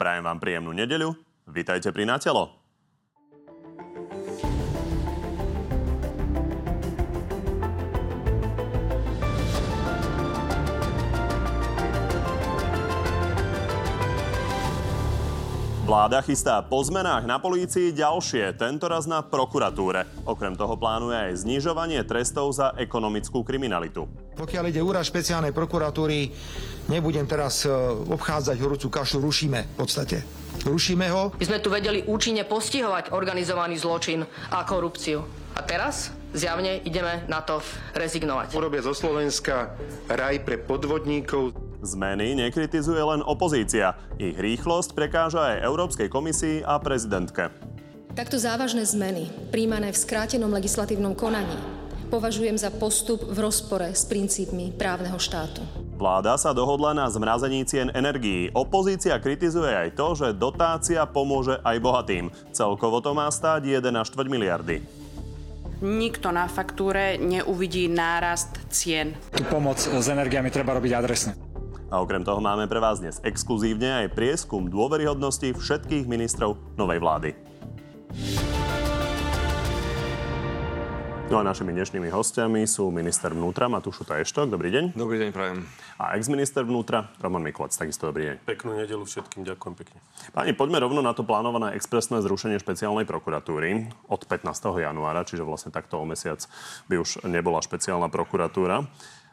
Prajem vám príjemnú nedeľu. Vítajte pri Natelo. Vláda chystá po zmenách na polícii ďalšie, tentoraz na prokuratúre. Okrem toho plánuje aj znižovanie trestov za ekonomickú kriminalitu. Pokiaľ ide úrad špeciálnej prokuratúry, nebudem teraz e, obchádzať horúcu kašu, rušíme v podstate. Rušíme ho. My sme tu vedeli účinne postihovať organizovaný zločin a korupciu. A teraz zjavne ideme na to rezignovať. Urobia zo Slovenska raj pre podvodníkov. Zmeny nekritizuje len opozícia. Ich rýchlosť prekáža aj Európskej komisii a prezidentke. Takto závažné zmeny, príjmané v skrátenom legislatívnom konaní, považujem za postup v rozpore s princípmi právneho štátu. Vláda sa dohodla na zmrazení cien energií. Opozícia kritizuje aj to, že dotácia pomôže aj bohatým. Celkovo to má stáť 1,4 miliardy. Nikto na faktúre neuvidí nárast cien. Tú pomoc s energiami treba robiť adresne. A okrem toho máme pre vás dnes exkluzívne aj prieskum dôveryhodnosti všetkých ministrov novej vlády. No a našimi dnešnými hostiami sú minister vnútra Matúšu Taještok. Dobrý deň. Dobrý deň, prajem. A ex-minister vnútra Roman Mikulec. Takisto dobrý deň. Peknú nedelu všetkým, ďakujem pekne. Páni, poďme rovno na to plánované expresné zrušenie špeciálnej prokuratúry od 15. januára, čiže vlastne takto o mesiac by už nebola špeciálna prokuratúra.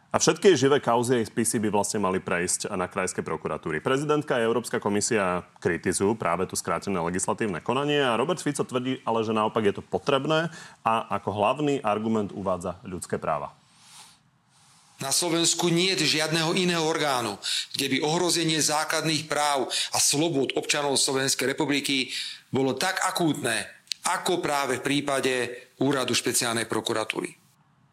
A všetky živé kauzy a spisy by vlastne mali prejsť na krajské prokuratúry. Prezidentka a Európska komisia kritizujú práve tu skrátené legislatívne konanie a Robert Fico tvrdí ale, že naopak je to potrebné a ako hlavný argument uvádza ľudské práva. Na Slovensku nie je žiadneho iného orgánu, kde by ohrozenie základných práv a slobod občanov Slovenskej republiky bolo tak akútne, ako práve v prípade úradu špeciálnej prokuratúry.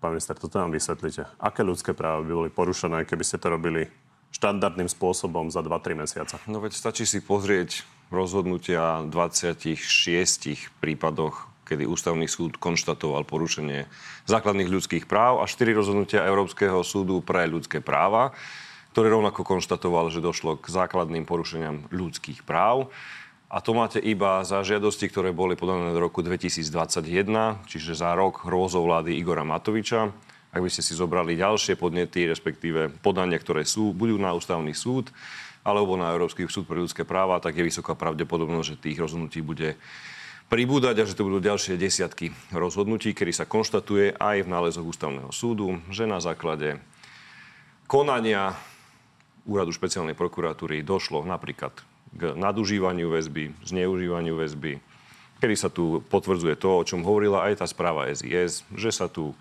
Pán minister, toto nám vysvetlite. Aké ľudské práva by boli porušené, keby ste to robili štandardným spôsobom za 2-3 mesiace? No veď stačí si pozrieť rozhodnutia 26 prípadoch, kedy ústavný súd konštatoval porušenie základných ľudských práv a 4 rozhodnutia Európskeho súdu pre ľudské práva, ktoré rovnako konštatoval, že došlo k základným porušeniam ľudských práv. A to máte iba za žiadosti, ktoré boli podané do roku 2021, čiže za rok vlády Igora Matoviča. Ak by ste si zobrali ďalšie podnety, respektíve podania, ktoré sú, budú na ústavný súd alebo na Európsky súd pre ľudské práva, tak je vysoká pravdepodobnosť, že tých rozhodnutí bude pribúdať a že to budú ďalšie desiatky rozhodnutí, kedy sa konštatuje aj v nálezoch ústavného súdu, že na základe konania úradu špeciálnej prokuratúry došlo napríklad k nadužívaniu väzby, zneužívaniu väzby, kedy sa tu potvrdzuje to, o čom hovorila aj tá správa SIS, že sa tu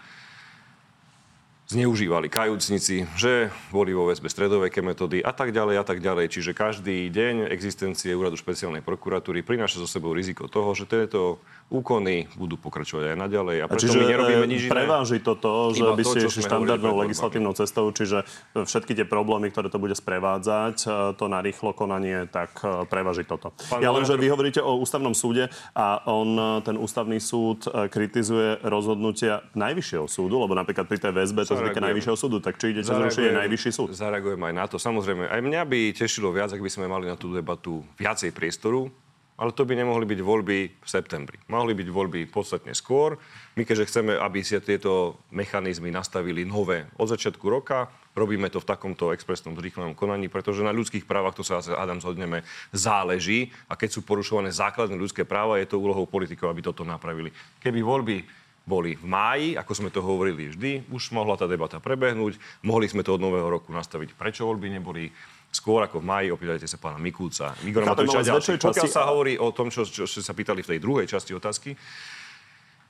zneužívali kajúcnici, že boli vo väzbe stredoveké metódy a tak ďalej a tak ďalej. Čiže každý deň existencie úradu špeciálnej prokuratúry prináša so sebou riziko toho, že tieto úkony budú pokračovať aj naďalej. A preto a čiže my nerobíme nič iné. preváži toto, že by ste išli štandardnou legislatívnou cestou, čiže všetky tie problémy, ktoré to bude sprevádzať, e, to na rýchlo konanie, tak e, preváži toto. Pán ja len, že vy hovoríte o ústavnom súde a on, e, ten ústavný súd, kritizuje rozhodnutia najvyššieho súdu, lebo napríklad pri tej väzbe to zvyka najvyššieho súdu, tak či idete zrušiť najvyšší súd? Zareagujem aj na to. Samozrejme, aj mňa by tešilo viac, ak by sme mali na tú debatu viacej priestoru, ale to by nemohli byť voľby v septembri. Mohli byť voľby podstatne skôr. My keďže chceme, aby sa tieto mechanizmy nastavili nové od začiatku roka, robíme to v takomto expresnom zrýchlenom konaní, pretože na ľudských právach, to sa Adam zhodneme, záleží. A keď sú porušované základné ľudské práva, je to úlohou politikov, aby toto napravili. Keby voľby boli v máji, ako sme to hovorili vždy, už mohla tá debata prebehnúť, mohli sme to od nového roku nastaviť. Prečo voľby neboli? Skôr ako v maji, opýtajte sa pána Mikulca, Igora Matoviča. Pokiaľ sa hovorí o tom, čo, čo, čo sa pýtali v tej druhej časti otázky,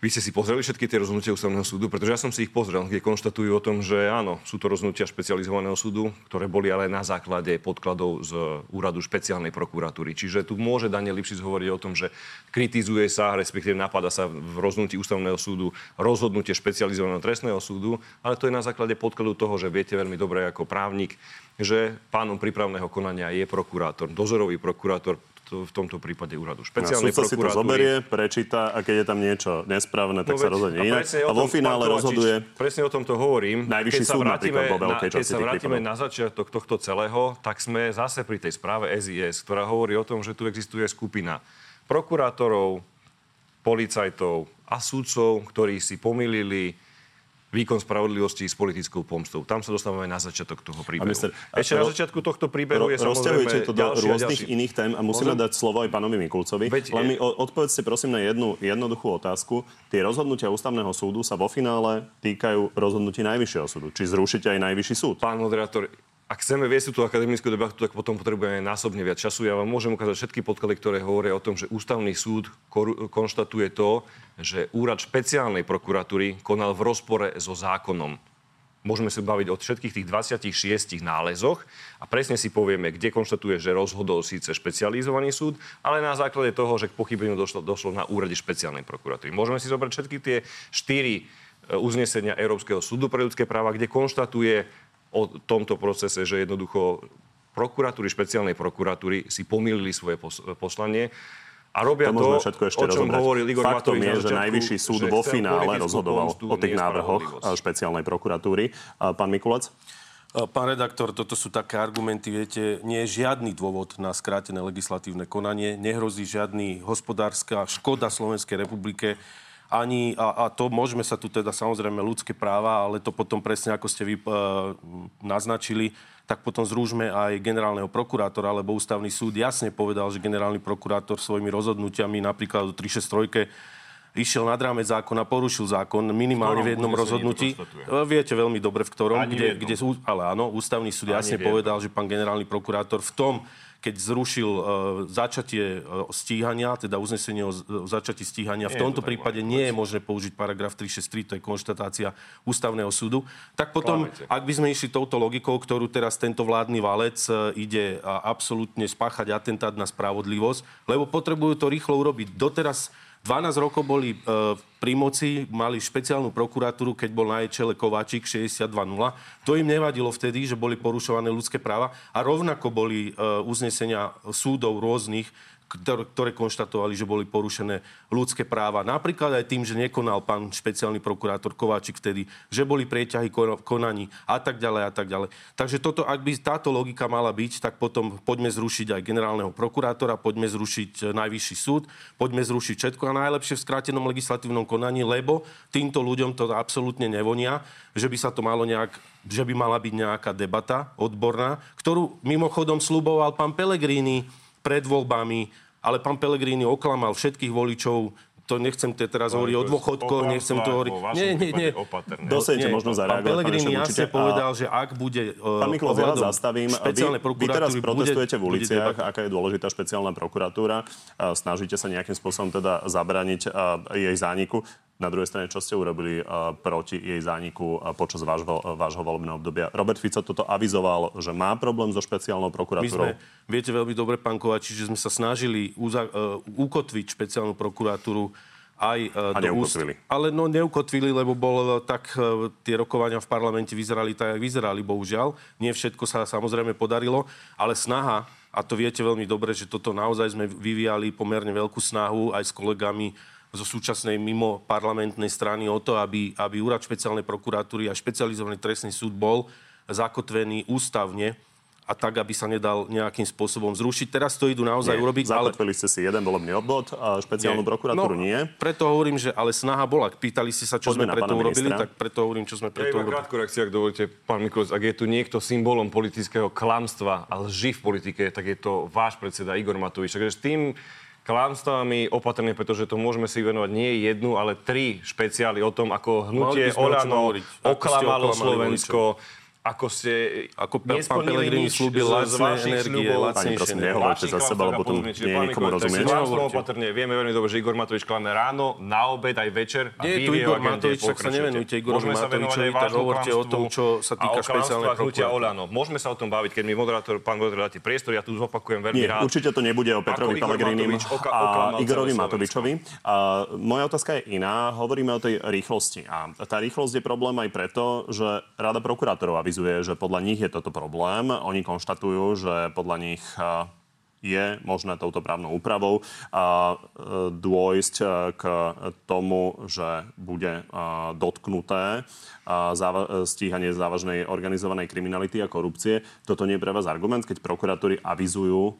vy ste si pozreli všetky tie rozhodnutia ústavného súdu, pretože ja som si ich pozrel, kde konštatujú o tom, že áno, sú to rozhodnutia špecializovaného súdu, ktoré boli ale na základe podkladov z úradu špeciálnej prokuratúry. Čiže tu môže Daniel Lipšic hovoriť o tom, že kritizuje sa, respektíve napada sa v rozhodnutí ústavného súdu rozhodnutie špecializovaného trestného súdu, ale to je na základe podkladu toho, že viete veľmi dobre ako právnik, že pánom prípravného konania je prokurátor, dozorový prokurátor, to, v tomto prípade úradu No, špeciálnej sudca si to zoberie, prečíta a keď je tam niečo nesprávne, tak No sa rozhodne a inak. A vo finále rozhoduje Presne o tom to hovorím. Najvyšší Keď súd vrátime vo veľkej na, Keď sa vrátime prípadov. na začiatok tohto celého, tak sme zase pri tej správe SIS, ktorá hovorí o tom, že tu existuje skupina prokurátorov, policajtov a súdcov, ktorí si pomýlili výkon spravodlivosti s politickou pomstou. Tam sa dostávame na začiatok toho príbehu. a Ešte na začiatku tohto príbehu je samozrejme to do ďalší rôznych ďalší. iných tém a musíme Môžem? dať slovo aj pánovi Mikulcovi. Veď Len je- mi o- odpovedzte prosím na jednu jednoduchú otázku. Tie rozhodnutia ústavného súdu sa vo finále týkajú rozhodnutí Najvyššieho súdu. Či zrušíte aj Najvyšší súd? Pán moderátor, ak chceme viesť túto akademickú debatu, tak potom potrebujeme násobne viac času. Ja vám môžem ukázať všetky podklady, ktoré hovoria o tom, že ústavný súd konštatuje to, že úrad špeciálnej prokuratúry konal v rozpore so zákonom. Môžeme sa baviť o všetkých tých 26 nálezoch a presne si povieme, kde konštatuje, že rozhodol síce špecializovaný súd, ale na základe toho, že k pochybeniu došlo, došlo na úrade špeciálnej prokuratúry. Môžeme si zobrať všetky tie štyri e, uznesenia Európskeho súdu pre ľudské práva, kde konštatuje o tomto procese, že jednoducho prokuratúry, špeciálnej prokuratúry si pomýlili svoje pos- poslanie a robia To to, všetko ešte o čom rozobrať. hovoril Igor Faktom Matovič je, na že začiatku, Najvyšší súd že vo finále rozhodoval o tých návrhoch špeciálnej prokuratúry. Pán Mikulec? Pán redaktor, toto sú také argumenty, viete, nie je žiadny dôvod na skrátené legislatívne konanie, nehrozí žiadny hospodárska škoda Slovenskej republike, ani, a, a to môžeme sa tu teda samozrejme ľudské práva, ale to potom presne ako ste vy e, naznačili, tak potom zrúžme aj generálneho prokurátora, lebo ústavný súd jasne povedal, že generálny prokurátor svojimi rozhodnutiami napríklad o 363 išiel nad rámec zákona, porušil zákon minimálne v ktorom jednom rozhodnutí. E, Viete veľmi dobre, v ktorom, Ani v kde, kde ale áno, ústavný súd Ani jasne v povedal, že pán generálny prokurátor v tom, keď zrušil uh, začatie uh, stíhania, teda uznesenie o, o začatí stíhania, v Nie je tomto to prípade nie je možné použiť paragraf 363, to je konštatácia ústavného súdu. Tak potom, Klamete. ak by sme išli touto logikou, ktorú teraz tento vládny valec uh, ide absolútne spáchať atentát na spravodlivosť, lebo potrebujú to rýchlo urobiť. Doteraz 12 rokov boli uh, pri moci, mali špeciálnu prokuratúru, keď bol na jej čele Kováčik 62.0. To im nevadilo vtedy, že boli porušované ľudské práva a rovnako boli uh, uznesenia súdov rôznych, ktoré, konštatovali, že boli porušené ľudské práva. Napríklad aj tým, že nekonal pán špeciálny prokurátor Kováčik vtedy, že boli prieťahy kon- konaní a tak ďalej a tak ďalej. Takže toto, ak by táto logika mala byť, tak potom poďme zrušiť aj generálneho prokurátora, poďme zrušiť e, najvyšší súd, poďme zrušiť všetko a najlepšie v skrátenom legislatívnom konaní, lebo týmto ľuďom to absolútne nevonia, že by sa to malo nejak že by mala byť nejaká debata odborná, ktorú mimochodom sluboval pán Pellegrini pred voľbami, ale pán Pellegrini oklamal všetkých voličov. To nechcem te teraz hovoriť o dôchodkoch, nechcem to hovoriť... Nie, nie, nie. Dostanete možno zareagovať, pán Pellegrini Ešen, jasne povedal, že ak bude... e, Pán Mikulec, ja vás zastavím. Vy, vy teraz protestujete v bude uliciach, debata. aká je dôležitá špeciálna prokuratúra. Snažíte sa nejakým spôsobom teda zabraniť a, jej zániku. Na druhej strane, čo ste urobili a, proti jej zániku a, počas vášho, vášho volebného obdobia? Robert Fico toto avizoval, že má problém so špeciálnou My prokuratúrou. sme, viete veľmi dobre, pán Kovači, že sme sa snažili uza, uh, ukotviť špeciálnu prokuratúru aj uh, A neukotvili. Ale no neukotvili, lebo bol tak uh, tie rokovania v parlamente vyzerali tak, jak vyzerali, bohužiaľ. Nie všetko sa samozrejme podarilo, ale snaha, a to viete veľmi dobre, že toto naozaj sme vyvíjali pomerne veľkú snahu aj s kolegami zo súčasnej mimo parlamentnej strany o to, aby, aby úrad špeciálnej prokuratúry a špecializovaný trestný súd bol zakotvený ústavne a tak, aby sa nedal nejakým spôsobom zrušiť. Teraz to idú naozaj Nie, urobiť, ale... Zakotvili ste si jeden volebný obvod a špeciálnu Nie. prokuratúru no, nie. Preto hovorím, že ale snaha bola. Pýtali ste sa, čo Poďme sme preto urobili, ministra. tak preto hovorím, čo sme Ja preto iba urobili. krátku reakciu, ak dovolíte, pán Mikulec. Ak je tu niekto symbolom politického klamstva a lži v politike, tak je to váš predseda Igor Matovič. Takže s tým klamstvami opatrne, pretože to môžeme si venovať nie jednu, ale tri špeciály o tom, ako hnutie Olano oklamalo Slovensko, ako ste Ako pán nič slúbil lacné energie, lacnejšie nehovorte za seba, lebo potom nie je nikomu rozumieť. opatrne. Vieme veľmi dobre, že Igor Matovič klame ráno, na obed aj večer. A Nie je tu Igor Matovič, tak sa nevenujte venovať Matovičovi, tak hovorte o tom, čo sa týka špeciálnej prokuratúry. Môžeme sa o tom baviť, keď mi moderátor, pán moderátor dáte priestor, ja tu zopakujem veľmi Nie, rád. určite to nebude o Petrovi Igor oka- a Igorovi Matovičovi. Moja otázka je iná. Hovoríme o tej rýchlosti. A tá rýchlosť je problém aj preto, že Rada prokurátorov avizuje, že podľa nich je toto problém. Oni konštatujú, že podľa nich je možné touto právnou úpravou a dôjsť k tomu, že bude dotknuté stíhanie závažnej organizovanej kriminality a korupcie. Toto nie je pre vás argument, keď prokuratúry avizujú,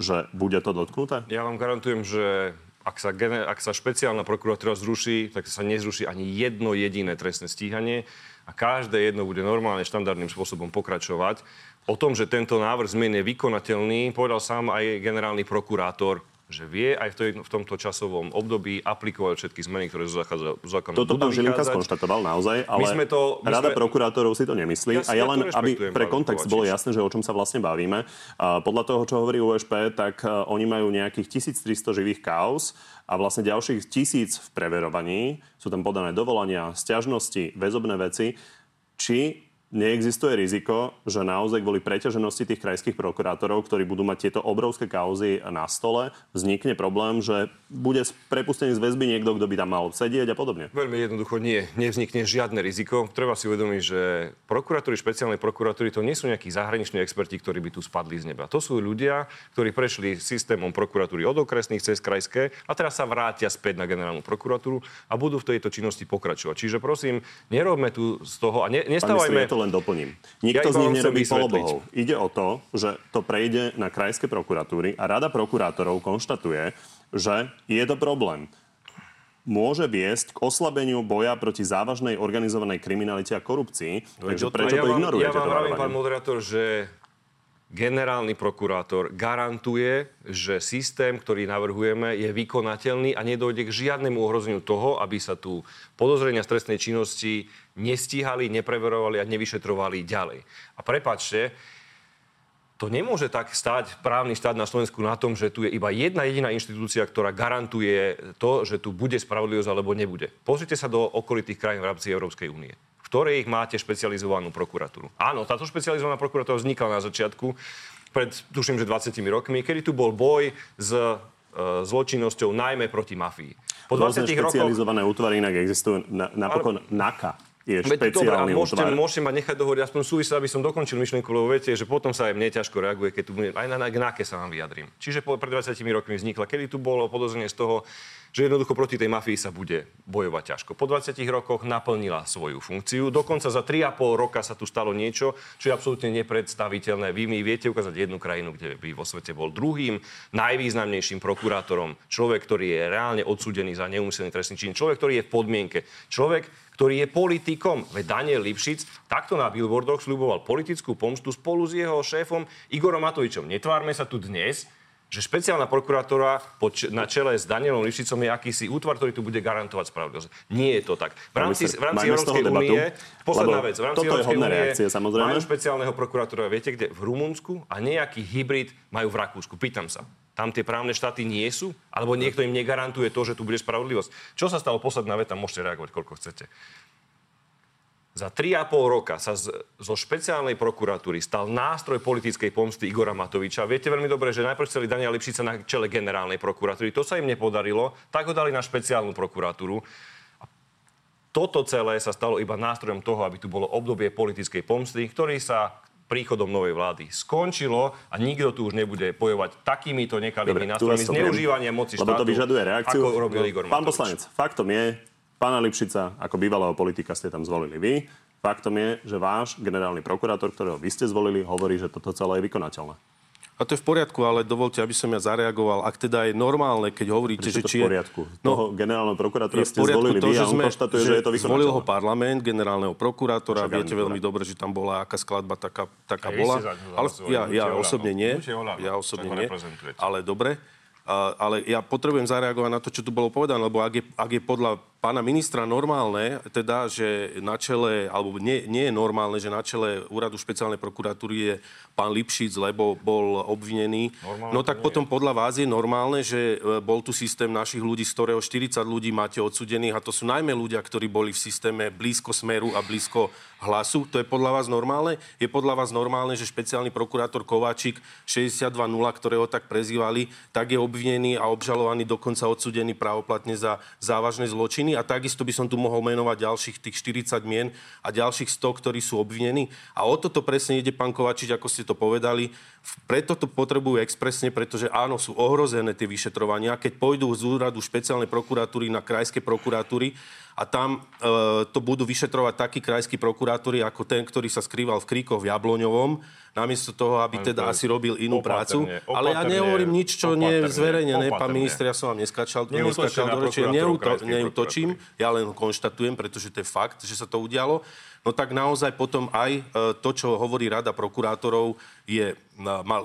že bude to dotknuté? Ja vám garantujem, že ak sa, ak sa špeciálna prokuratúra zruší, tak sa nezruší ani jedno jediné trestné stíhanie a každé jedno bude normálne štandardným spôsobom pokračovať. O tom, že tento návrh zmien je vykonateľný, povedal sám aj generálny prokurátor že vie aj v, tej, v tomto časovom období aplikovať všetky zmeny, ktoré zo zákona Toto pán Žilinka skonštatoval naozaj, ale my sme to, my Rada sme... prokurátorov si to nemyslí. Ja a ja len, aby pre kontext bolo jasné, že o čom sa vlastne bavíme. A podľa toho, čo hovorí USP, tak uh, oni majú nejakých 1300 živých kaos a vlastne ďalších tisíc v preverovaní. Sú tam podané dovolania, stiažnosti, väzobné veci. Či neexistuje riziko, že naozaj kvôli preťaženosti tých krajských prokurátorov, ktorí budú mať tieto obrovské kauzy na stole, vznikne problém, že bude prepustený z väzby niekto, kto by tam mal sedieť a podobne? Veľmi jednoducho nie. Nevznikne žiadne riziko. Treba si uvedomiť, že prokuratúry, špeciálnej prokuratúry, to nie sú nejakí zahraniční experti, ktorí by tu spadli z neba. To sú ľudia, ktorí prešli systémom prokuratúry od okresných cez krajské a teraz sa vrátia späť na generálnu prokuratúru a budú v tejto činnosti pokračovať. Čiže prosím, nerobme tu z toho a ne, nestávajme len doplním. Nikto ja z nich nerobí polobohov. Ide o to, že to prejde na krajské prokuratúry a Rada prokurátorov konštatuje, že je to problém môže viesť k oslabeniu boja proti závažnej organizovanej kriminalite a korupcii. Takže prečo ja to ignorujete? Ja vám vravím, pán moderátor, že generálny prokurátor garantuje, že systém, ktorý navrhujeme, je vykonateľný a nedojde k žiadnemu ohrozeniu toho, aby sa tu podozrenia z trestnej činnosti nestíhali, nepreverovali a nevyšetrovali ďalej. A prepačte, to nemôže tak stať právny štát na Slovensku na tom, že tu je iba jedna jediná inštitúcia, ktorá garantuje to, že tu bude spravodlivosť alebo nebude. Pozrite sa do okolitých krajín v rámci Európskej únie ktorých máte špecializovanú prokuratúru. Áno, táto špecializovaná prokuratúra vznikla na začiatku, pred, tuším, že 20 rokmi, kedy tu bol boj s e, zločinnosťou najmä proti mafii. Po 20 rokoch... špecializované útvary inak existujú na, napokon ale... NAKA je špeciálny Dobre, môžete, môžete ma nechať dohovoriť aspoň súvisť, aby som dokončil myšlienku, lebo viete, že potom sa aj mne ťažko reaguje, keď tu budem, aj na, na NAKE sa vám vyjadrím. Čiže po, pred 20 rokmi vznikla, kedy tu bolo podozrenie z toho, že jednoducho proti tej mafii sa bude bojovať ťažko. Po 20 rokoch naplnila svoju funkciu. Dokonca za 3,5 roka sa tu stalo niečo, čo je absolútne nepredstaviteľné. Vy mi viete ukázať jednu krajinu, kde by vo svete bol druhým najvýznamnejším prokurátorom. Človek, ktorý je reálne odsúdený za neúmyselný trestný čin. Človek, ktorý je v podmienke. Človek, ktorý je politikom. Veď Daniel Lipšic takto na billboardoch sľuboval politickú pomstu spolu s jeho šéfom Igorom Matovičom. Netvárme sa tu dnes, že špeciálna prokurátora na čele s Danielom Lišicom je akýsi útvar, ktorý tu bude garantovať spravodlivosť. Nie je to tak. V rámci, v rámci Európskej únie, posledná vec, v rámci Európskej únie reakcie, samozrejme. majú špeciálneho prokurátora, viete kde? V Rumunsku a nejaký hybrid majú v Rakúsku. Pýtam sa. Tam tie právne štáty nie sú? Alebo niekto im negarantuje to, že tu bude spravodlivosť? Čo sa stalo posledná veta? Môžete reagovať, koľko chcete. Za 3,5 roka sa z, zo špeciálnej prokuratúry stal nástroj politickej pomsty Igora Matoviča. Viete veľmi dobre, že najprv chceli Daniela Lipšica na čele generálnej prokuratúry. To sa im nepodarilo, tak ho dali na špeciálnu prokuratúru. A toto celé sa stalo iba nástrojom toho, aby tu bolo obdobie politickej pomsty, ktorý sa príchodom novej vlády skončilo a nikto tu už nebude bojovať takýmito nekalými nástrojmi zneužívania moci štátu, to vyžaduje reakciu. ako robil Igor. Pán poslanec, faktom je, Pána Lipšica ako bývalého politika ste tam zvolili vy. Faktom je, že váš generálny prokurátor, ktorého vy ste zvolili, hovorí, že toto celé je vykonateľné. A to je v poriadku, ale dovolte, aby som ja zareagoval. Ak teda je normálne, keď hovoríte, že či je... v poriadku? No, Toho generálneho prokurátora ste zvolili to, vy a on konštatuje, že, že je to vykonateľné. Zvolil ho parlament, generálneho prokurátora. Viete veľmi dobre, že tam bola aká skladba taká, taká bola. Ale ja, ja osobne nie. Ja osobne nie. Ale dobre. Ale ja potrebujem zareagovať na to, čo tu bolo povedané, lebo ak je, ak je podľa pána ministra normálne, teda, že na čele, alebo nie, nie je normálne, že na čele úradu špeciálnej prokuratúry je pán Lipšic, lebo bol obvinený. Normálne no tak potom je. podľa vás je normálne, že e, bol tu systém našich ľudí, z ktorého 40 ľudí máte odsudených a to sú najmä ľudia, ktorí boli v systéme blízko smeru a blízko hlasu. To je podľa vás normálne? Je podľa vás normálne, že špeciálny prokurátor Kováčik 62.0, ktorého tak prezývali, tak je obvinený a obžalovaný, dokonca odsudený právoplatne za závažné zločiny? A takisto by som tu mohol menovať ďalších tých 40 mien a ďalších 100, ktorí sú obvinení. A o toto presne ide, pán Kovačič, ako ste to povedali. Preto to potrebujú expresne, pretože áno, sú ohrozené tie vyšetrovania. Keď pôjdu z úradu špeciálnej prokuratúry na krajské prokuratúry, a tam e, to budú vyšetrovať takí krajskí prokurátori ako ten, ktorý sa skrýval v Kríkoch v Jabloňovom, namiesto toho, aby teda asi robil inú prácu. Ale ja nehovorím nič, čo nie je zverejnené. Pán minister, ja som vám neskačal, neskačal do reči, neutočím, ja len konštatujem, pretože to je fakt, že sa to udialo no tak naozaj potom aj e, to, čo hovorí Rada prokurátorov, je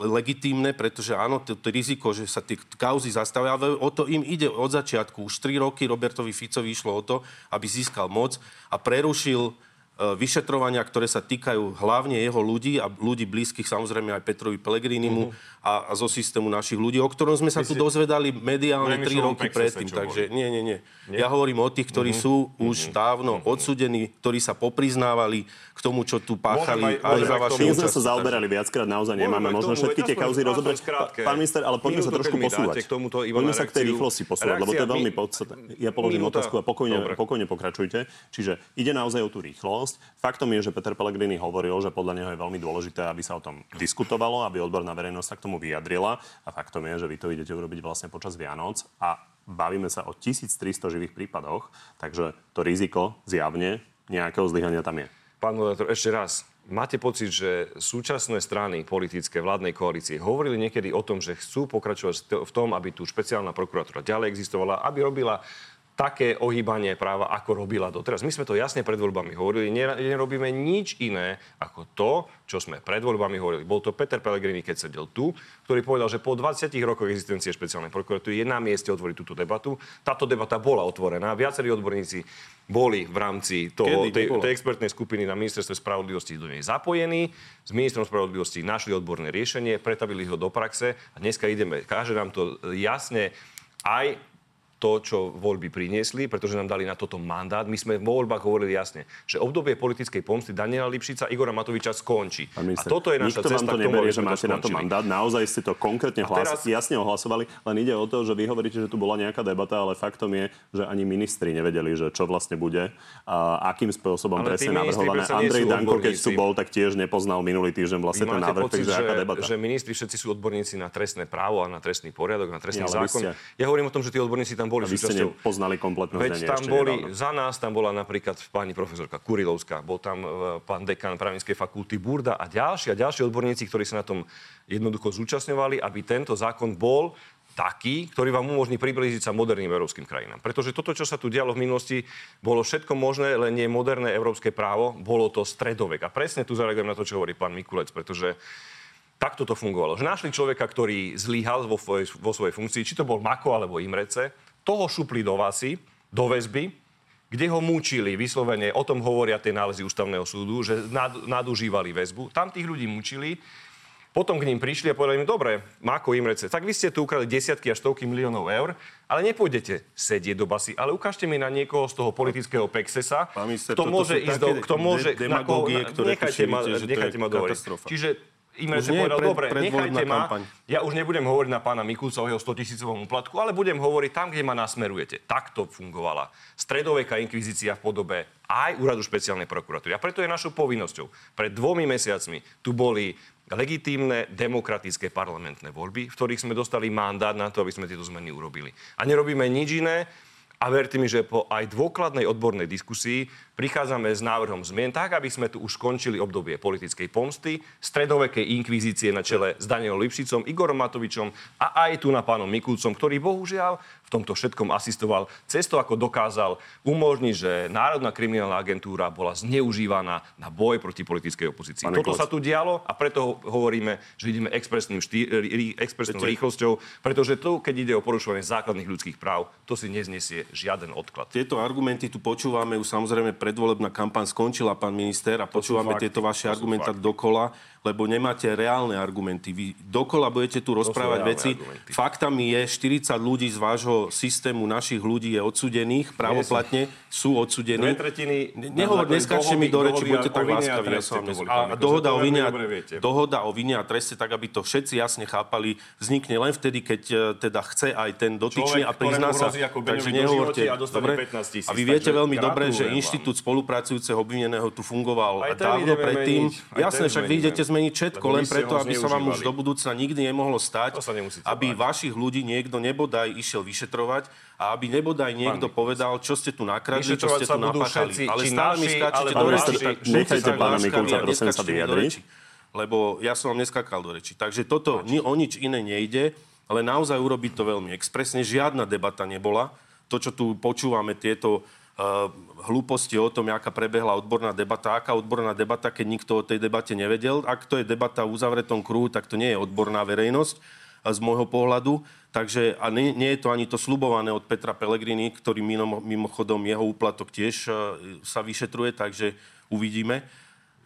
legitímne, pretože áno, to, to riziko, že sa tie kauzy zastavia, ale o to im ide od začiatku. Už 3 roky Robertovi Ficovi išlo o to, aby získal moc a prerušil E, vyšetrovania, ktoré sa týkajú hlavne jeho ľudí a ľudí blízkych samozrejme aj Petrovi Pelegrinimu mm-hmm. a, a zo systému našich ľudí, o ktorom sme sa tu dozvedali mediálne tri roky predtým. Takže nie, nie, nie, nie. Ja hovorím o tých, ktorí mm-hmm. sú už mm-hmm. dávno mm-hmm. odsudení, ktorí sa popriznávali k tomu, čo tu páchali aj, aj za vaše Tým sme sa zaoberali viackrát, naozaj nemáme možno všetky tie kauzy rozobrať. Pán minister, ale poďme sa trošku posúvať. Poďme sa k tej rýchlosti posúvať, lebo to je veľmi podstatné. Ja položím otázku a pokojne pokračujte. Čiže ide naozaj o tú rýchlosť udalosť. Faktom je, že Peter Pellegrini hovoril, že podľa neho je veľmi dôležité, aby sa o tom diskutovalo, aby odborná verejnosť sa k tomu vyjadrila. A faktom je, že vy to idete urobiť vlastne počas Vianoc a bavíme sa o 1300 živých prípadoch, takže to riziko zjavne nejakého zlyhania tam je. Pán moderátor, ešte raz. Máte pocit, že súčasné strany politické vládnej koalície hovorili niekedy o tom, že chcú pokračovať v tom, aby tu špeciálna prokuratúra ďalej existovala, aby robila také ohýbanie práva, ako robila doteraz. My sme to jasne pred voľbami hovorili, nerobíme nič iné ako to, čo sme pred voľbami hovorili. Bol to Peter Pellegrini, keď sedel tu, ktorý povedal, že po 20 rokoch existencie špeciálnej prokuratúry je na mieste otvoriť túto debatu. Táto debata bola otvorená. Viacerí odborníci boli v rámci toho, tej, tej expertnej skupiny na ministerstve spravodlivosti do nej zapojení. S ministrom spravodlivosti našli odborné riešenie, pretavili ho do praxe a dneska ideme. Káže nám to jasne aj to, čo voľby priniesli, pretože nám dali na toto mandát. My sme v voľbách hovorili jasne, že obdobie politickej pomsty Daniela Lipšica Igora Matoviča skončí. Minister, a toto je naša cesta vám to neberie, že máte na to mandát. Naozaj ste to konkrétne hlas, teraz... jasne ohlasovali, len ide o to, že vy hovoríte, že tu bola nejaká debata, ale faktom je, že ani ministri nevedeli, že čo vlastne bude a akým spôsobom ale presne navrhované. Andrej Danko, keď tu bol, tak tiež nepoznal minulý týždeň vlastne ten návrh, pocit, takže že, aká debata. Že ministri všetci sú odborníci na trestné právo a na trestný poriadok, na trestný ja, zákon. Ja hovorím o tom, že tí odborníci tam boli a vy ste nepoznali kompletné Veď tam boli, nedávno. za nás tam bola napríklad pani profesorka Kurilovská, bol tam e, pán dekan právnickej fakulty Burda a ďalší a ďalší odborníci, ktorí sa na tom jednoducho zúčastňovali, aby tento zákon bol taký, ktorý vám umožní priblížiť sa moderným európskym krajinám. Pretože toto, čo sa tu dialo v minulosti, bolo všetko možné, len nie moderné európske právo, bolo to stredovek. A presne tu zareagujem na to, čo hovorí pán Mikulec, pretože takto to fungovalo. Že našli človeka, ktorý zlyhal vo, vo svojej funkcii, či to bol Mako alebo Imrece, toho šupli do vasy, do väzby, kde ho múčili, vyslovene, o tom hovoria tie nálezy ústavného súdu, že nad, nadužívali väzbu. Tam tých ľudí mučili, potom k ním prišli a povedali im, dobre, Mako Imrece, tak vy ste tu ukradli desiatky až stovky miliónov eur, ale nepôjdete sedieť do basy, ale ukážte mi na niekoho z toho politického pexesa, kto môže ísť do... Kto môže, na koho, nechajte ma, nechajte ma. Čiže Imre povedal, pred, dobre, nechajte ma, kampaň. ja už nebudem hovoriť na pána Mikulca o jeho 100 tisícovom úplatku, ale budem hovoriť tam, kde ma nasmerujete. Takto fungovala stredoveká inkvizícia v podobe aj úradu špeciálnej prokuratúry. A preto je našou povinnosťou. Pred dvomi mesiacmi tu boli legitímne demokratické parlamentné voľby, v ktorých sme dostali mandát na to, aby sme tieto zmeny urobili. A nerobíme nič iné, a verte mi, že po aj dôkladnej odbornej diskusii prichádzame s návrhom zmien tak, aby sme tu už skončili obdobie politickej pomsty, stredovekej inkvizície na čele s Danielom Lipšicom, Igorom Matovičom a aj tu na pánom Mikulcom, ktorý bohužiaľ v tomto všetkom asistoval cesto, ako dokázal umožniť, že Národná kriminálna agentúra bola zneužívaná na boj proti politickej opozícii. Pane Toto Kloc. sa tu dialo a preto hovoríme, že ideme expresným štý, expresnou rýchlosťou, pretože tu, keď ide o porušovanie základných ľudských práv, to si neznesie žiaden odklad. Tieto argumenty tu počúvame, už samozrejme predvolebná kampaň skončila, pán minister, a počúvame tieto vaše argumenty dokola. Lebo nemáte reálne argumenty. Vy dokola budete tu rozprávať veci. argumenty. Faktami je, 40 ľudí z vášho systému, našich ľudí je odsudených, právoplatne sú odsudení. Dve tretiny Nehovor, dohody- mi do reči, buďte tak láskaví. Ja som a dohoda o, vine dohoda o vine a treste, tak aby to všetci jasne chápali, vznikne len vtedy, keď e, teda chce aj ten dotyčný Človek, a prizná sa. Takže nehovorte. a dobre? 15 000. A vy viete veľmi dobre, že inštitút spolupracujúceho obvineného tu fungoval dávno predtým. ten však vy idete zmeniť všetko, len preto, aby sa vám už do budúcna nikdy nemohlo stať, aby báť. vašich ľudí niekto nebodaj išiel vyšetrovať a aby nebodaj niekto Mikulec. povedal, čo ste tu nakradli, čo ste tu napáchali. Ale stále mi skáčete do reči. Nechajte pána Mikulca, prosím, sa vyjadriť. Lebo ja som vám neskákal do reči. Takže toto o nič iné nejde, ale naozaj urobiť to veľmi expresne. Žiadna debata nebola. To, čo tu počúvame, tieto hlúposti o tom, aká prebehla odborná debata. Aká odborná debata, keď nikto o tej debate nevedel. Ak to je debata v uzavretom kruhu, tak to nie je odborná verejnosť a z môjho pohľadu. Takže a nie, nie je to ani to slubované od Petra Pellegrini, ktorý mimo, mimochodom jeho úplatok tiež uh, sa vyšetruje, takže uvidíme.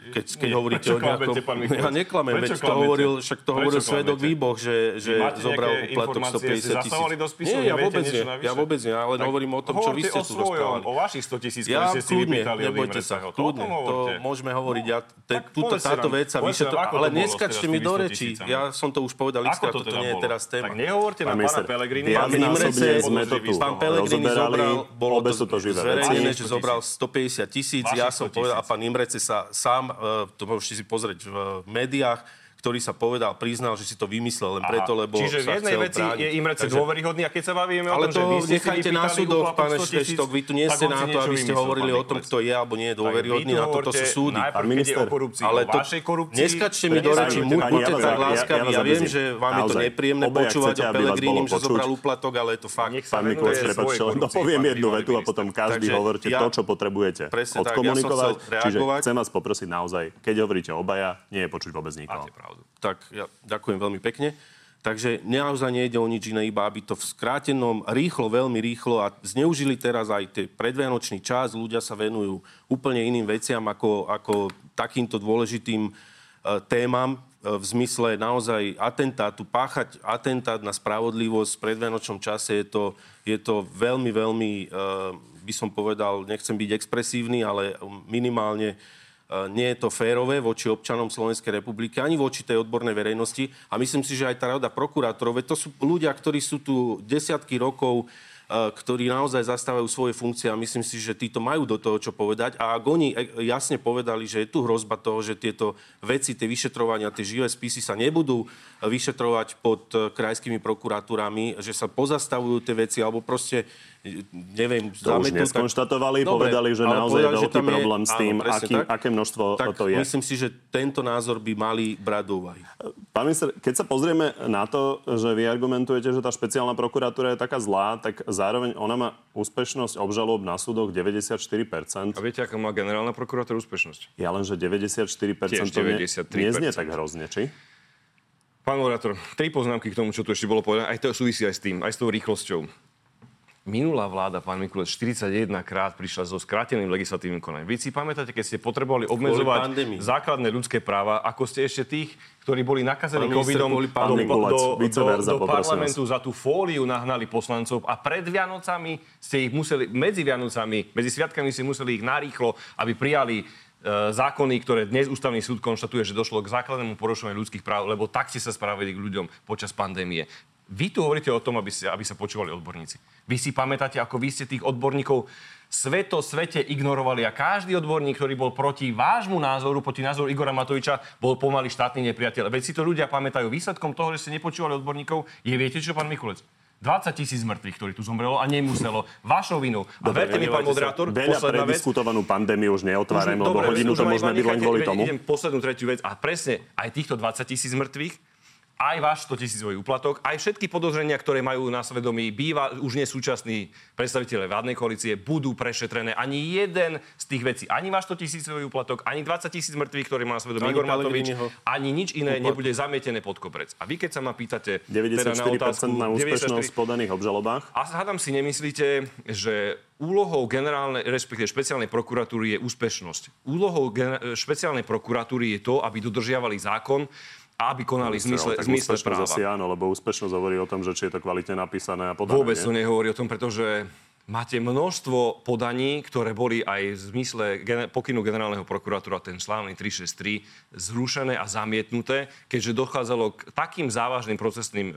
Keď, keď Nie, hovoríte prečo o nejakom... klamete, pán? Ja neklamem, veď to hovoril, však to Prečo hovoril svedok? Výboh, že, že zobral informácie, 150 ste tisíc. do spisu, Nie, ja vôbec nie, ja vôbec nie, ale Tak hovorím o tom, čo vy ste tu rozprávali. o vašich 100 tisíc, Ja ktoré ste si vypýtali nebojte sa, kľudne, to môžeme hovoriť. Ja, te, túto, táto vec sa vyšetro... Ale neskačte mi do 100 rečí. tisícami? Ja som to už povedal Ako x-krát, to teda nie je teraz téma. Tak nehovorte na Pán pána Pellegrini. viacnásobne Imrece- sme to tu Pán rozoberali, zobral, bolo to zverejnené, že zobral 150 tisíc. Ja som 100 povedal, a pán Imrece sa sám, to môžete si pozrieť v médiách, ktorý sa povedal, priznal, že si to vymyslel len preto, lebo Čiže v jednej veci brániť. je Imrece Takže- dôveryhodný a keď sa bavíme o ale tom, že to vy ste si nechajte na súdoch, pán 100 tisíc, Šeštok. Vy tu nie ste na to, aby ste hovorili o tom, kto je alebo nie je vy dôveryhodný. Na toto hovorte sú súdy. Najprv, minister, o korupcii, ale o to vašej korupcii. neskačte mi do reči, že- buďte tak ja- láskaví. ja viem, že vám je to nepríjemné počúvať o Pelegrínim, že zobral úplatok, ale je to fakt. Pán korupcii, dopoviem pán jednu vetu a potom každý ja- to, čo potrebujete odkomunikovať. Čiže chcem vás poprosiť naozaj, keď hovoríte obaja, nie je počuť vôbec nikoho. Tak ja ďakujem veľmi pekne. Takže naozaj nejde o nič iné, iba aby to v skrátenom, rýchlo, veľmi rýchlo a zneužili teraz aj ten predvianočný čas. Ľudia sa venujú úplne iným veciam ako, ako takýmto dôležitým e, témam e, v zmysle naozaj atentátu, páchať atentát na spravodlivosť v predvianočnom čase je to, je to veľmi, veľmi, e, by som povedal, nechcem byť expresívny, ale minimálne nie je to férové voči občanom Slovenskej republiky, ani voči tej odbornej verejnosti. A myslím si, že aj tá rada prokurátorov, to sú ľudia, ktorí sú tu desiatky rokov, e, ktorí naozaj zastávajú svoje funkcie a myslím si, že títo majú do toho čo povedať. A ak oni e, jasne povedali, že je tu hrozba toho, že tieto veci, tie vyšetrovania, tie živé spisy sa nebudú vyšetrovať pod e, krajskými prokuratúrami, že sa pozastavujú tie veci, alebo proste, e, neviem, To už tak- neskonštatovali, Dobre, povedali, že naozaj je povedali, že veľký tam je- problém s áno, tým, presne aký, tak. aké množstvo tak to je. myslím si, že tento názor by mali brať do úvahy. Pán minister, keď sa pozrieme na to, že vy argumentujete, že tá špeciálna prokuratúra je taká zlá, tak zároveň ona má úspešnosť obžalob na súdoch 94%. A viete, aká má generálna prokurátora úspešnosť? Ja len, že 94% Tiež to ne, 93%. neznie tak hrozne, či? Pán moderátor, tri poznámky k tomu, čo tu ešte bolo povedané. Aj to súvisí aj s tým, aj s tou rýchlosťou. Minulá vláda, pán Mikulec, 41 krát prišla so skráteným legislatívnym konaním. Vy si pamätáte, keď ste potrebovali obmedzovať základné ľudské práva, ako ste ešte tých, ktorí boli nakazení Pán covidom kvôli do, pandémii. do, do, do, parlamentu za tú fóliu nahnali poslancov a pred Vianocami ste ich museli, medzi Vianocami, medzi sviatkami ste museli ich narýchlo, aby prijali e, zákony, ktoré dnes ústavný súd konštatuje, že došlo k základnému porušovaniu ľudských práv, lebo tak ste sa spravili k ľuďom počas pandémie. Vy tu hovoríte o tom, aby, ste, aby sa počúvali odborníci. Vy si pamätáte, ako vy ste tých odborníkov sveto svete ignorovali a každý odborník, ktorý bol proti vášmu názoru, proti názoru Igora Matoviča, bol pomaly štátny nepriateľ. Veď si to ľudia pamätajú. Výsledkom toho, že ste nepočúvali odborníkov, je viete čo, pán Mikulec? 20 tisíc mŕtvych, ktorí tu zomrelo a nemuselo. Vašou vinou. A verte mi, pán moderátor, Veľa prediskutovanú pandémiu už neotvárajme, lebo dobre, hodinu to môžeme byť len kvôli tomu. Idem poslednú tretiu vec. A presne, aj týchto 20 tisíc mŕtvych aj váš 100 tisícový úplatok, aj všetky podozrenia, ktoré majú na svedomí býva už nesúčasní predstaviteľe vládnej koalície, budú prešetrené. Ani jeden z tých vecí, ani váš 100 tisícový úplatok, ani 20 tisíc mŕtvych, ktorý má na svedomí Igor Matovič, ani nič iné úplatok. nebude zamietené pod koberec. A vy, keď sa ma pýtate 94% teda na, otázku, na úspešnosť v podaných obžalobách? A hádam si nemyslíte, že úlohou generálnej, respektíve špeciálnej prokuratúry je úspešnosť. Úlohou gener- špeciálnej prokuratúry je to, aby dodržiavali zákon, aby konali v zmysle, tak zmysle práva. Asi áno, lebo úspešnosť hovorí o tom, že či je to kvalitne napísané a podané. Vôbec to nehovorí o tom, pretože máte množstvo podaní, ktoré boli aj v zmysle pokynu generálneho prokurátora, ten slávny 363, zrušené a zamietnuté, keďže dochádzalo k takým závažným procesným e,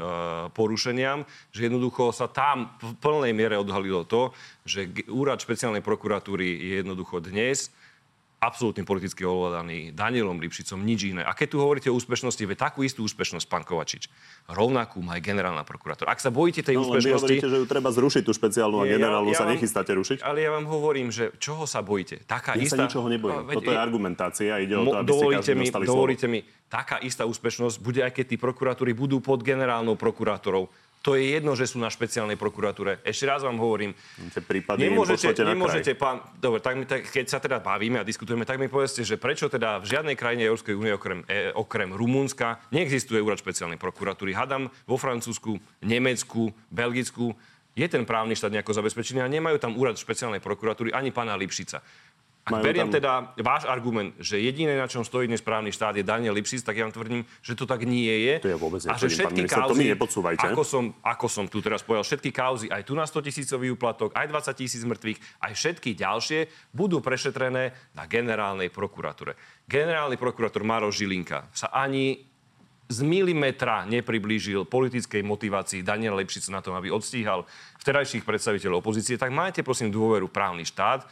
porušeniam, že jednoducho sa tam v plnej miere odhalilo to, že úrad špeciálnej prokuratúry je jednoducho dnes absolútne politicky ovládaný Danielom Lipšicom, nič iné. A keď tu hovoríte o úspešnosti, ve takú istú úspešnosť, pán Kovačič, rovnakú má aj generálna prokurátora. Ak sa bojíte tej no, úspešnosti... Hovoríte, že ju treba zrušiť, tú špeciálnu a generálnu ja, ja sa vám, nechystáte rušiť. Ale ja vám hovorím, že čoho sa bojíte? Taká ja istá... sa ničoho nebojím. No, Toto je argumentácia. Ide o to, aby dovolíte mi, dovolíte mi, taká istá úspešnosť bude aj keď tí prokuratúry budú pod generálnou prokurátorou to je jedno, že sú na špeciálnej prokuratúre. Ešte raz vám hovorím. nemôžete, nemôžete pán, dobre, tak, mi, tak, keď sa teda bavíme a diskutujeme, tak mi povedzte, že prečo teda v žiadnej krajine Európskej únie okrem, e, okrem Rumúnska neexistuje úrad špeciálnej prokuratúry. Hadam vo Francúzsku, Nemecku, Belgicku je ten právny štát nejako zabezpečený a nemajú tam úrad špeciálnej prokuratúry ani pána Lipšica. Ak beriem tam... teda váš argument, že jediné, na čom stojí dnes právny štát, je Daniel Lipšic, tak ja vám tvrdím, že to tak nie je. To je vôbec a že všetky minister, kauzy, ako som, ako som tu teraz povedal, všetky kauzy, aj tu na 100 tisícový úplatok, aj 20 tisíc mŕtvych, aj všetky ďalšie budú prešetrené na generálnej prokuratúre. Generálny prokurátor Maro Žilinka sa ani z milimetra nepriblížil politickej motivácii Daniela Lipšica na tom, aby odstíhal vterajších predstaviteľov opozície, tak majte prosím dôveru právny štát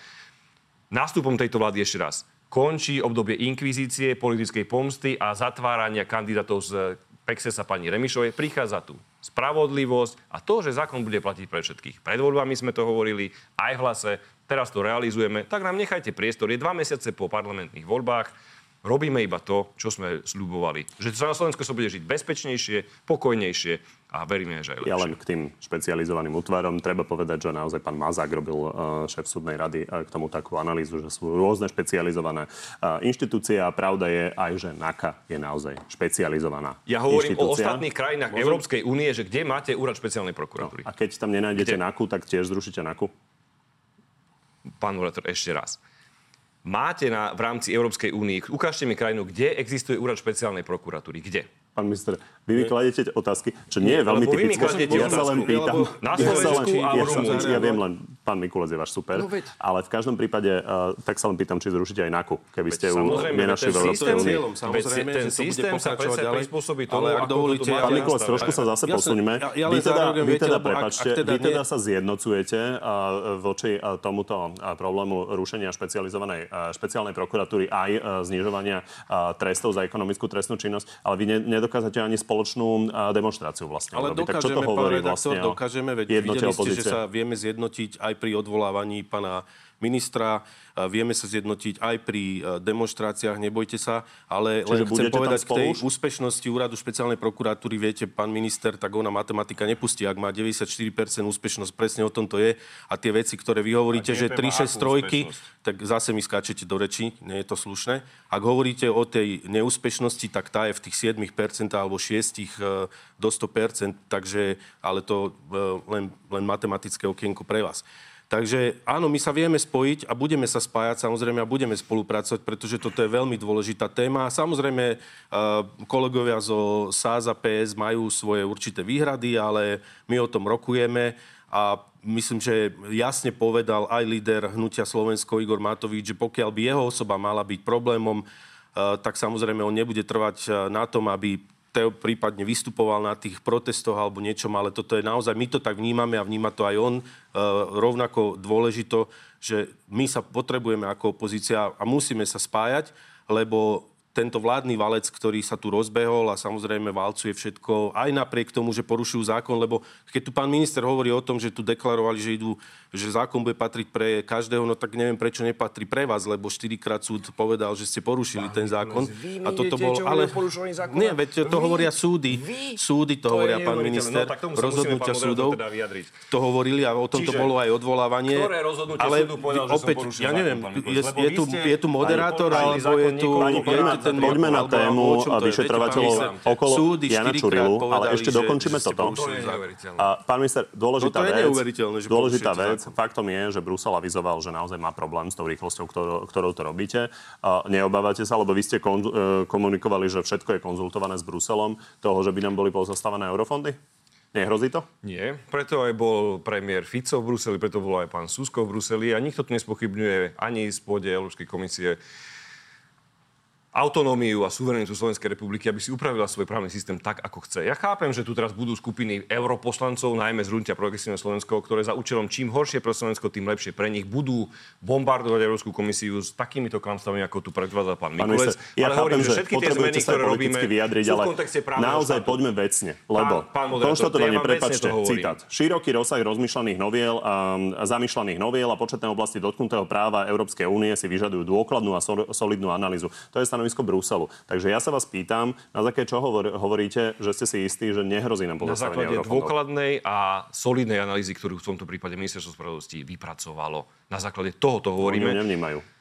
nástupom tejto vlády ešte raz končí obdobie inkvizície, politickej pomsty a zatvárania kandidátov z Pexesa pani Remišovej. Prichádza tu spravodlivosť a to, že zákon bude platiť pre všetkých. Pred voľbami sme to hovorili, aj v hlase, teraz to realizujeme, tak nám nechajte priestor. Je dva mesiace po parlamentných voľbách, robíme iba to, čo sme slubovali. Že na Slovensku sa bude žiť bezpečnejšie, pokojnejšie a veríme, že aj lepšie. Ja len k tým špecializovaným útvarom treba povedať, že naozaj pán Mazák robil uh, šéf súdnej rady uh, k tomu takú analýzu, že sú rôzne špecializované uh, inštitúcie a pravda je aj, že NAKA je naozaj špecializovaná Ja hovorím o ostatných krajinách Môžem? Európskej únie, že kde máte úrad špeciálnej prokuratúry. No, a keď tam nenájdete kde? NAKU, tak tiež zrušíte NAKU? Pán Volator, ešte raz máte na, v rámci Európskej únie, ukážte mi krajinu, kde existuje úrad špeciálnej prokuratúry. Kde? Pán minister, vy mi kladete otázky, čo nie je veľmi typické. Ja sa len pýtam. Na Slovensku ja, sa len, ja, ja viem len, pán Mikulec je váš super, no, ale v každom prípade, uh, tak sa len pýtam, či zrušíte aj NAKU, keby ste ju nenašli v Európskej únii. Samozrejme, ten systém sa predsa prispôsobí tomu, ale ak dovolíte, Pán Mikulec, trošku sa zase posuníme. Vy teda, vy teda, prepačte, vy teda sa zjednocujete voči tomuto problému rušenia špecializovanej špeciálnej prokuratúry aj znižovania trestov za ekonomickú trestnú činnosť, ale vy nedokážete ani spoločnú demonstráciu vlastne Ale dokážeme, tak čo to hovorí vlastne dokážeme, veď videli ste, že sa vieme zjednotiť aj pri odvolávaní pána ministra, vieme sa zjednotiť aj pri e, demonstráciách, nebojte sa, ale Čiže len chcem povedať k tej úspešnosti úradu špeciálnej prokuratúry, viete, pán minister, tak ona matematika nepustí, ak má 94% úspešnosť, presne o tom to je. A tie veci, ktoré vy hovoríte, že 3-6 tak zase mi skáčete do reči, nie je to slušné. Ak hovoríte o tej neúspešnosti, tak tá je v tých 7% alebo 6 e, do 100%, takže, ale to e, len, len matematické okienko pre vás. Takže áno, my sa vieme spojiť a budeme sa spájať samozrejme a budeme spolupracovať, pretože toto je veľmi dôležitá téma. Samozrejme, kolegovia zo SAS a PS majú svoje určité výhrady, ale my o tom rokujeme a myslím, že jasne povedal aj líder hnutia Slovensko Igor Matovič, že pokiaľ by jeho osoba mala byť problémom, tak samozrejme on nebude trvať na tom, aby Teo prípadne vystupoval na tých protestoch alebo niečom, ale toto je naozaj, my to tak vnímame a vníma to aj on, e, rovnako dôležito, že my sa potrebujeme ako opozícia a musíme sa spájať, lebo tento vládny valec, ktorý sa tu rozbehol a samozrejme valcuje všetko, aj napriek tomu, že porušujú zákon, lebo keď tu pán minister hovorí o tom, že tu deklarovali, že idú, že zákon bude patriť pre každého, no tak neviem, prečo nepatrí pre vás, lebo štyrikrát súd povedal, že ste porušili ten zákon. A toto bol, ale... Nie, veď to hovoria súdy. Súdy to hovoria, pán minister. Rozhodnutia súdov to hovorili a o tom to bolo aj odvolávanie. Ktoré rozhodnutie ale súdu povedal, že opäť, som porušil ja neviem, zákon, je, je, tu, je tu moderátor, alebo je tu... ten poďme na tému vyšetrovateľov okolo súdy Jana Čurilu, ale ešte že- dokončíme toto. A pán minister, dôležitá No to je vec, že dôležitá vec, faktom je, že Brusel avizoval, že naozaj má problém s tou rýchlosťou, ktorou, ktorou to robíte. A neobávate sa, lebo vy ste kon, e, komunikovali, že všetko je konzultované s Bruselom, toho, že by nám boli pozastavené eurofondy? Nehrozí to? Nie, preto aj bol premiér Fico v Bruseli, preto bol aj pán Susko v Bruseli a nikto tu nespochybňuje ani z pôde Európskej komisie autonómiu a suverenitu Slovenskej republiky, aby si upravila svoj právny systém tak, ako chce. Ja chápem, že tu teraz budú skupiny europoslancov, najmä z Hnutia Progresívne Slovensko, ktoré za účelom čím horšie pre Slovensko, tým lepšie pre nich, budú bombardovať Európsku komisiu s takýmito klamstvami, ako tu predvádza pán Mikulec. ja ale chápem, hovorím, že všetky tie zmeny, ktoré robíme, vyjadriť, ale naozaj štátu. poďme vecne, lebo Pán- pán konštatovanie, ja prepačte, citát. Široký rozsah rozmýšľaných noviel a a zamýšľaných noviel a početné oblasti dotknutého práva Európskej únie si vyžadujú dôkladnú a sol- solidnú analýzu. To je stanovisko Bruselu. Takže ja sa vás pýtam, na základe čoho hovor- hovoríte, že ste si istí, že nehrozí nám Na pozastavenie základe eurofondov? dôkladnej a solidnej analýzy, ktorú v tomto prípade Ministerstvo spravodlivosti vypracovalo. Na základe tohoto Oni hovoríme. nevnímajú.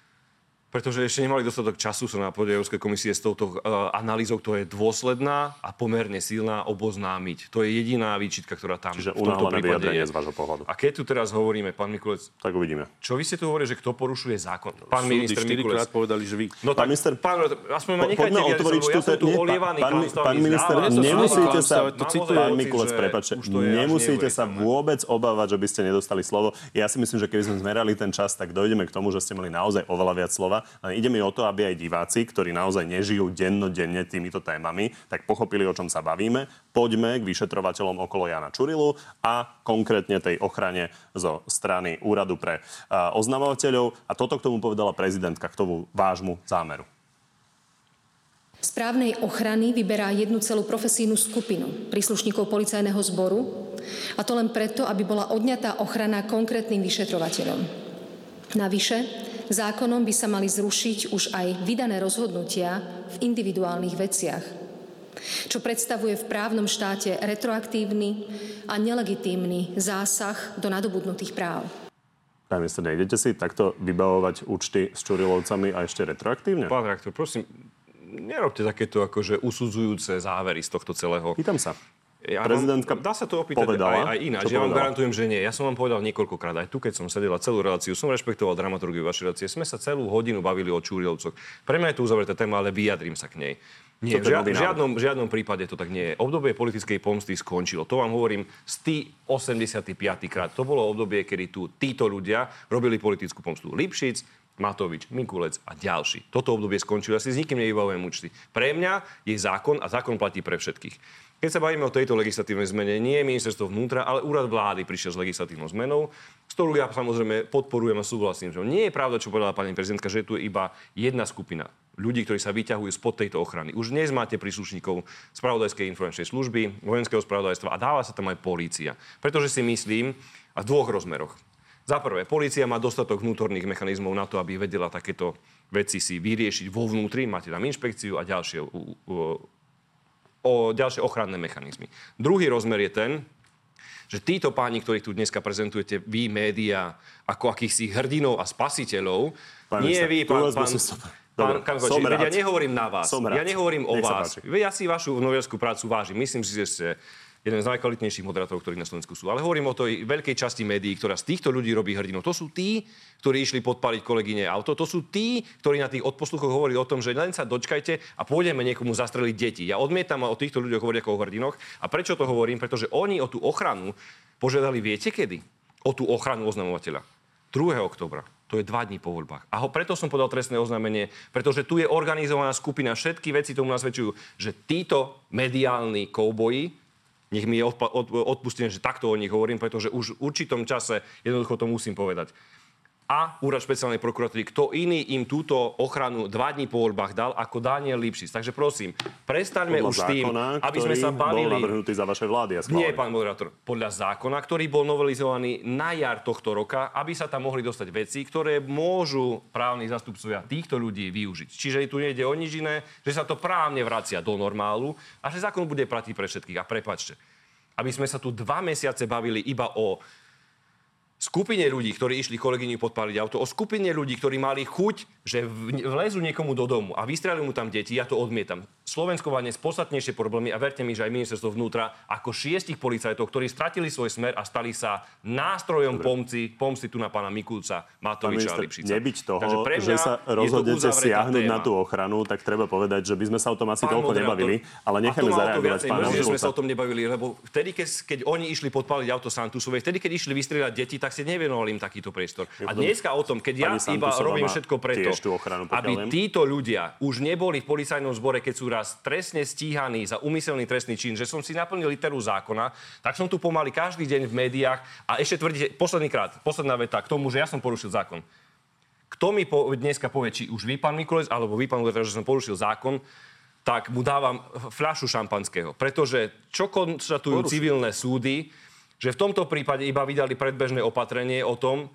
Pretože ešte nemali dostatok času sa na pôde Európskej komisie s touto uh, analýzou, ktorá je dôsledná a pomerne silná, oboznámiť. To je jediná výčitka, ktorá tam Čiže v tomto prípade je. z vášho pohľadu. A keď tu teraz hovoríme, pán Mikulec, Tak uvidíme. čo vy ste tu hovorili, že kto porušuje zákon? Pán Súdy minister Mikulec. povedali, že vy... No Pán tak, minister, pán, aspoň ma nechajte vyjadriť, otvoriť ja som tu olievaný pán, pán minister, nemusíte sa, to Mám citujem. pán Mikulec, prepačte, nemusíte sa vôbec obávať, že by ste nedostali slovo. Ja si myslím, že keby sme zmerali ten čas, tak dojdeme k tomu, že ste mali naozaj oveľa viac slova. Len ide mi o to, aby aj diváci, ktorí naozaj nežijú dennodenne týmito témami, tak pochopili, o čom sa bavíme. Poďme k vyšetrovateľom okolo Jana Čurilu a konkrétne tej ochrane zo strany Úradu pre oznamovateľov. A toto k tomu povedala prezidentka, k tomu vášmu zámeru. Správnej ochrany vyberá jednu celú profesijnú skupinu príslušníkov policajného zboru a to len preto, aby bola odňatá ochrana konkrétnym vyšetrovateľom. Navyše, zákonom by sa mali zrušiť už aj vydané rozhodnutia v individuálnych veciach, čo predstavuje v právnom štáte retroaktívny a nelegitímny zásah do nadobudnutých práv. Pán minister, nejdete si takto vybavovať účty s Čurilovcami a ešte retroaktívne? Pán rektor, prosím, nerobte takéto akože usudzujúce závery z tohto celého. Pýtam sa. Ja Prezidentka vám, dá sa to opýtať povedala, aj, aj ináč. Ja vám povedala? garantujem, že nie. Ja som vám povedal niekoľkokrát, aj tu, keď som sedela celú reláciu, som rešpektoval dramaturgiu vašej relácie. Sme sa celú hodinu bavili o Čúrilovcoch. Pre mňa je to uzavretá téma, ale vyjadrím sa k nej. Nie, v, žiad, v, žiadnom, v žiadnom prípade to tak nie je. Obdobie politickej pomsty skončilo. To vám hovorím z tý 85. krát. To bolo obdobie, kedy tu títo ľudia robili politickú pomstu. Lipšic, Matovič, Mikulec a ďalší. Toto obdobie skončilo. Ja si s nikým nevybavujem účty. Pre mňa je zákon a zákon platí pre všetkých. Keď sa bavíme o tejto legislatívnej zmene, nie je ministerstvo vnútra, ale úrad vlády prišiel s legislatívnou zmenou, s ktorú ja samozrejme podporujem a súhlasím. Že nie je pravda, čo povedala pani prezidentka, že je tu iba jedna skupina ľudí, ktorí sa vyťahujú spod tejto ochrany. Už dnes máte príslušníkov spravodajskej informačnej služby, vojenského spravodajstva a dáva sa tam aj polícia. Pretože si myslím, a v dvoch rozmeroch. Za prvé, polícia má dostatok vnútorných mechanizmov na to, aby vedela takéto veci si vyriešiť vo vnútri. Máte tam inšpekciu a ďalšie, o ďalšie ochranné mechanizmy. Druhý rozmer je ten, že títo páni, ktorých tu dneska prezentujete, vy, médiá, ako akýchsi hrdinov a spasiteľov, Pán nie vy, pán, pán, pán Dobre, som veď ja nehovorím na vás, Som rád. ja nehovorím o vás. Ja si vašu novinárskú prácu vážim. Myslím si, že ste jeden z najkvalitnejších moderátorov, ktorí na Slovensku sú. Ale hovorím o tej veľkej časti médií, ktorá z týchto ľudí robí hrdinov. To sú tí, ktorí išli podpaliť kolegyne auto. To sú tí, ktorí na tých odposluchoch hovorili o tom, že len sa dočkajte a pôjdeme niekomu zastreliť deti. Ja odmietam o týchto ľuďoch hovoriť ako o hrdinoch. A prečo to hovorím? Pretože oni o tú ochranu požiadali viete kedy? O tú ochranu oznamovateľa. 2. oktobra. To je dva dní po voľbách. A ho, preto som podal trestné oznámenie, pretože tu je organizovaná skupina, všetky veci tomu nasvedčujú, že títo mediálni kouboji, nech mi je odpustené, že takto o nich hovorím, pretože už v určitom čase jednoducho to musím povedať. A úrad špeciálnej prokuratúry. Kto iný im túto ochranu dva dní po voľbách dal ako Daniel Lipšic. Takže prosím, prestaňme Podľa už s tým, zákona, aby sme sa bavili... bol navrhnutý za vašej vlády a schválený. Nie, pán moderátor. Podľa zákona, ktorý bol novelizovaný na jar tohto roka, aby sa tam mohli dostať veci, ktoré môžu právni zastupcovia týchto ľudí využiť. Čiže tu nejde o nič iné, že sa to právne vracia do normálu a že zákon bude platiť pre všetkých. A prepačte, aby sme sa tu dva mesiace bavili iba o skupine ľudí, ktorí išli kolegyňu podpáliť auto, o skupine ľudí, ktorí mali chuť, že vlezú niekomu do domu a vystrelili mu tam deti, ja to odmietam. Slovensko má dnes podstatnejšie problémy a verte mi, že aj ministerstvo vnútra ako šiestich policajtov, ktorí stratili svoj smer a stali sa nástrojom pomci, pomci tu na pána Mikulca, Matoviča a Lipšica. Nebyť toho, Takže pre že sa rozhodnete siahnuť téma. na tú ochranu, tak treba povedať, že by sme sa o tom asi Pán toľko moderátor, nebavili, ale to zareagovať pána že sme sa o tom nebavili, lebo vtedy, keď, keď oni išli podpáliť auto Santusovej, vtedy, keď išli vystrieľať deti, tak ste nevenovali im takýto priestor. A dneska o tom, keď ja iba robím všetko preto, ochranu, aby títo ľudia už neboli v policajnom zbore, keď sú raz trestne stíhaní za úmyselný trestný čin, že som si naplnil literu zákona, tak som tu pomaly každý deň v médiách a ešte tvrdíte, posledný krát, posledná veta k tomu, že ja som porušil zákon. Kto mi po, dneska povie, či už vy, pán Mikulec, alebo vy, pán Guterres, že som porušil zákon, tak mu dávam fľašu šampanského. Pretože čo konštatujú civilné súdy, že v tomto prípade iba vydali predbežné opatrenie o tom,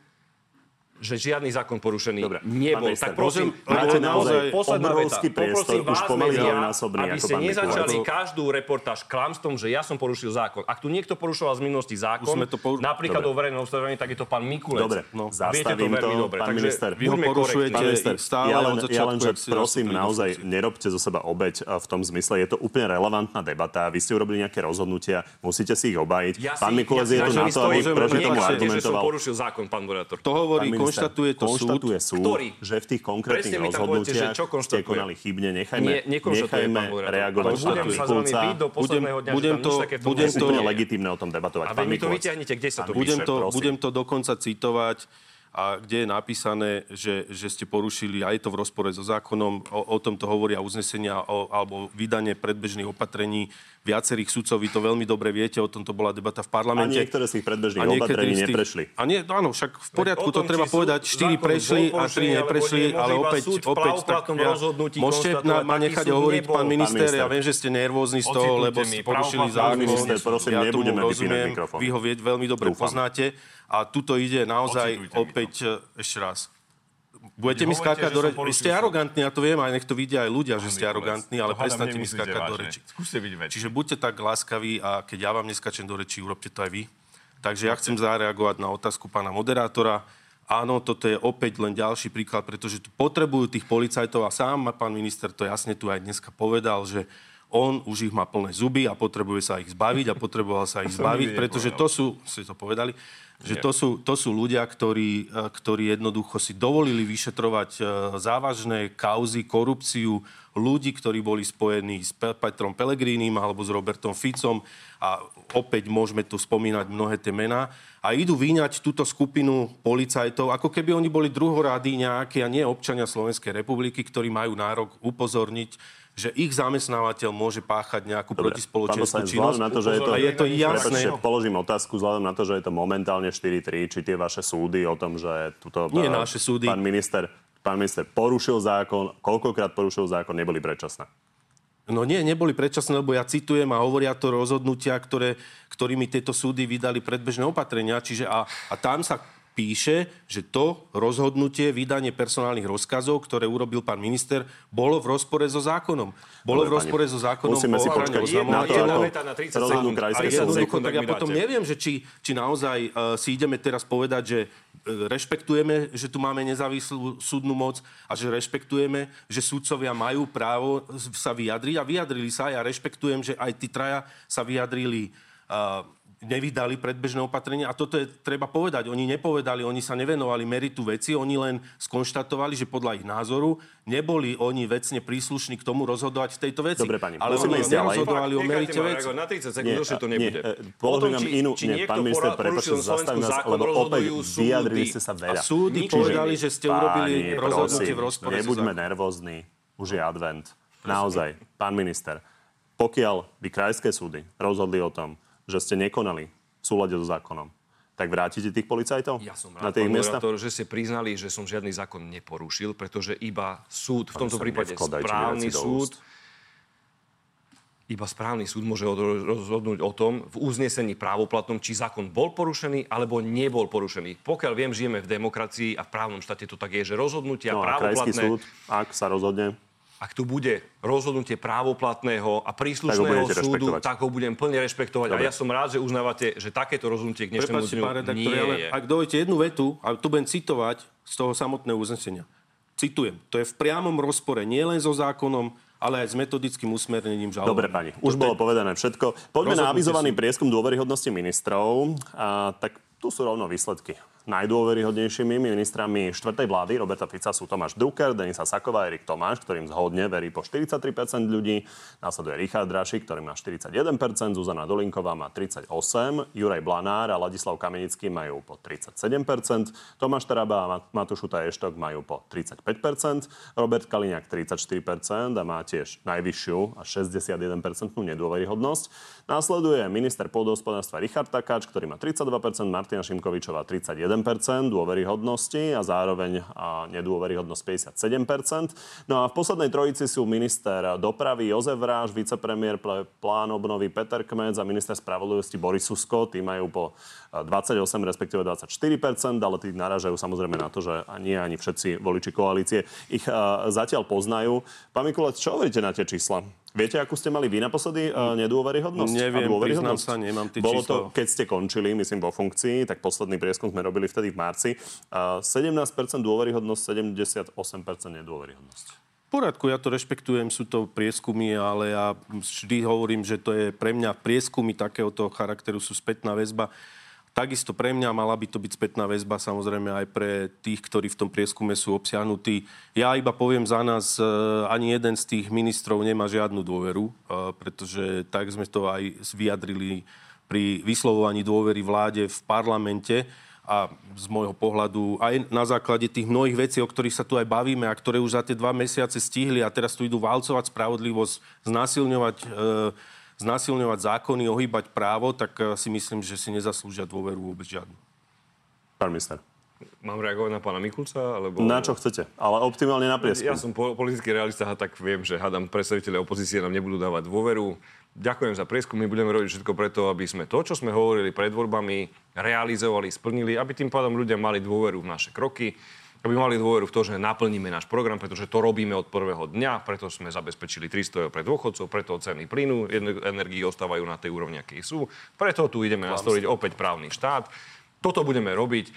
že žiadny zákon porušený Dobre, nebol. minister, Tak prosím, máte naozaj posledná obrovský veta. priestor, Poprosím už vás, pomaly dvojnásobný aby ste nezačali To- každú reportáž klamstvom, že ja som porušil zákon. Ak tu niekto porušoval z minulosti zákon, sme to poru- napríklad Dobre. o verejnom obstarávaní, tak je to pán Mikulec. Dobre, No. no, Viete to zastavím veľmi to, dobre. pán Takže minister. Vy ho porušujete minister, stále ja len, od ja začiatku, len, že prosím, naozaj nerobte zo seba obeď a v tom zmysle. Je to úplne relevantná debata. Vy ste urobili nejaké rozhodnutia, musíte si ich obájiť. Ja pán Mikulec ja je tu na to, aby proti tomu argumentoval. porušil zákon, pán moderátor. To hovorí, konštatuje to súd. konštatuje súd, Ktorý? že v tých konkrétnych rozhodnutiach čo ste konštatuje. konali chybne. Nechajme, Nie, nechajme reagovať budem sa vami do posledného dňa, budem to- budem úplne legitimné o tom debatovať. A vy mi to vyťahnete, kde sa to Budem to, budem to dokonca citovať a kde je napísané, že, že ste porušili, a je to v rozpore so zákonom, o, o tomto hovoria uznesenia o, alebo vydanie predbežných opatrení viacerých sudcov. Vy to veľmi dobre viete, o tomto bola debata v A parlamente. niektoré z tých predbežných A opatrení tých- neprešli. A nie, no áno, však v poriadku, o to tom, treba povedať. Štyri prešli a tri neprešli, ale opäť, opäť právoplatnom ja, môžete na, ma nechať hovoriť, nebol. pán Pán minister, ja viem, že ste nervózni z toho, lebo ste porušili zákon. prosím, ja tomu rozumiem, vy ho veľmi dobre poznáte. A tuto ide naozaj opäť, e, ešte raz, Budete mi skákať do reči. Ste arogantní, ja to viem, aj nech to vidia aj ľudia, že ste arogantní, ale prestante mi skákať do reči. Skúste byť väčší. Čiže buďte tak láskaví a keď ja vám neskačem do reči, urobte to aj vy. Takže ja chcem zareagovať na otázku pána moderátora. Áno, toto je opäť len ďalší príklad, pretože tu potrebujú tých policajtov a sám pán minister to jasne tu aj dneska povedal, že on už ich má plné zuby a potrebuje sa ich zbaviť a potreboval sa ich zbaviť, pretože to sú, ste to povedali, že to sú, to sú ľudia, ktorí, e, ktorí jednoducho si dovolili vyšetrovať e, závažné kauzy, korupciu ľudí, ktorí boli spojení s Pe- Petrom Pelegrínim alebo s Robertom Ficom. A opäť môžeme tu spomínať mnohé tie mená. A idú vyňať túto skupinu policajtov, ako keby oni boli druhorády nejaké a nie občania Slovenskej republiky, ktorí majú nárok upozorniť, že ich zamestnávateľ môže páchať nejakú Dobre, protispoločenskú činnosť. na to, že je to- a je to jasné. Prepačte, položím otázku vzhľadom na to, že je to momentálne 4-3, či tie vaše súdy o tom, že tuto Nie pán- naše súdy. pán minister, pán minister porušil zákon, koľkokrát porušil zákon, neboli predčasné. No nie, neboli predčasné, lebo ja citujem a hovoria to rozhodnutia, ktoré, ktorými tieto súdy vydali predbežné opatrenia. Čiže a, a tam sa píše, že to rozhodnutie, vydanie personálnych rozkazov, ktoré urobil pán minister, bolo v rozpore so zákonom. Bolo Dobre, v rozpore pani, so zákonom musíme si počkať na to, ako veta na 30 rozhodnú krajské súdy. tak ak ja potom neviem, že či, či naozaj uh, si ideme teraz povedať, že uh, rešpektujeme, že tu máme nezávislú súdnu moc a že rešpektujeme, že súdcovia majú právo sa vyjadriť a vyjadrili sa. Ja rešpektujem, že aj tí traja sa vyjadrili uh, nevydali predbežné opatrenia. A toto je treba povedať. Oni nepovedali, oni sa nevenovali meritu veci, oni len skonštatovali, že podľa ich názoru neboli oni vecne príslušní k tomu rozhodovať v tejto veci. Dobre, pani, ale oni nerozhodovali o merite veci. Na 30 sekúnd Nie, už to nie, nebude. e, položím O tom, inú- či nie, pán minister, porušil zastavím zákon, lebo opäť vyjadrili ste sa A veľa. súdy Nič povedali, že ste urobili rozhodnutie v rozpore Nebuďme nervózni. Už je advent. Naozaj, pán minister, pokiaľ by krajské súdy rozhodli o tom, že ste nekonali v súlade so zákonom, tak vrátite tých policajtov Ja som na rád, tie pán miesta? moderátor, že ste priznali, že som žiadny zákon neporušil, pretože iba súd, v tomto prípade správny súd, iba správny súd môže od- rozhodnúť o tom v uznesení právoplatnom, či zákon bol porušený alebo nebol porušený. Pokiaľ viem, žijeme v demokracii a v právnom štáte to tak je, že rozhodnutia No právoplatné, súd, ak sa rozhodne, ak tu bude rozhodnutie právoplatného a príslušného budete súdu, rešpektovať. tak ho budem plne rešpektovať. Dobre. A ja som rád, že uznávate, že takéto rozhodnutie k dnešnému Prepačte, dňu pán redaktor, nie ale je. ak dovolíte jednu vetu, a tu budem citovať z toho samotného uznesenia. Citujem. To je v priamom rozpore nielen so zákonom, ale aj s metodickým usmernením žaloby. Dobre, pani, už bolo povedané všetko. Poďme na Rozhodnutie avizovaný prieskum dôveryhodnosti ministrov. A, tak tu sú rovno výsledky. Najdôveryhodnejšími ministrami štvrtej vlády Roberta Fica sú Tomáš Drucker, Denisa Saková Erik Tomáš, ktorým zhodne verí po 43% ľudí. Následuje Richard Drašik, ktorý má 41%, Zuzana Dolinková má 38%, Juraj Blanár a Ladislav Kamenický majú po 37%, Tomáš Taraba a Mat- Matúš Šuta Eštok majú po 35%, Robert Kaliňák 34% a má tiež najvyššiu a 61% nedôveryhodnosť. Následuje minister pôdohospodárstva Richard Takáč, ktorý má 32%, Martina Šimkovičová 31% dôveryhodnosti a zároveň nedôveryhodnosť 57%. No a v poslednej trojici sú minister dopravy Jozef Vráž, vicepremiér pre plán obnovy Peter Kmec a minister spravodlivosti Boris Susko. Tí majú po a, 28, respektíve 24%, ale tí naražajú samozrejme na to, že nie ani všetci voliči koalície ich a, zatiaľ poznajú. Pán Mikulec, čo hovoríte na tie čísla? Viete, akú ste mali vy naposledy uh, nedôveryhodnosť? Neviem, priznám sa, nemám tie Bolo čísla. to, keď ste končili, myslím, vo funkcii, tak posledný prieskum sme robili vtedy v marci. Uh, 17% dôveryhodnosť, 78% nedôveryhodnosť. Poriadku, ja to rešpektujem, sú to prieskumy, ale ja vždy hovorím, že to je pre mňa prieskumy takéhoto charakteru sú spätná väzba. Takisto pre mňa mala by to byť spätná väzba, samozrejme aj pre tých, ktorí v tom prieskume sú obsiahnutí. Ja iba poviem za nás, e, ani jeden z tých ministrov nemá žiadnu dôveru, e, pretože tak sme to aj vyjadrili pri vyslovovaní dôvery vláde v parlamente a z môjho pohľadu aj na základe tých mnohých vecí, o ktorých sa tu aj bavíme a ktoré už za tie dva mesiace stihli a teraz tu idú valcovať spravodlivosť, znásilňovať, e, znásilňovať zákony, ohýbať právo, tak e, si myslím, že si nezaslúžia dôveru vôbec žiadnu. Pán minister. Mám reagovať na pána Mikulca? Alebo... Na čo chcete? Ale optimálne na prieskum. Ja som po- politický realista a tak viem, že hádam predstaviteľe opozície nám nebudú dávať dôveru. Ďakujem za prieskum, my budeme robiť všetko preto, aby sme to, čo sme hovorili pred voľbami, realizovali, splnili, aby tým pádom ľudia mali dôveru v naše kroky, aby mali dôveru v to, že naplníme náš program, pretože to robíme od prvého dňa, preto sme zabezpečili 300 eur pre dôchodcov, preto ceny plynu, ener- energii ostávajú na tej úrovni, aké sú, preto tu ideme nastoliť opäť právny štát. Toto budeme robiť.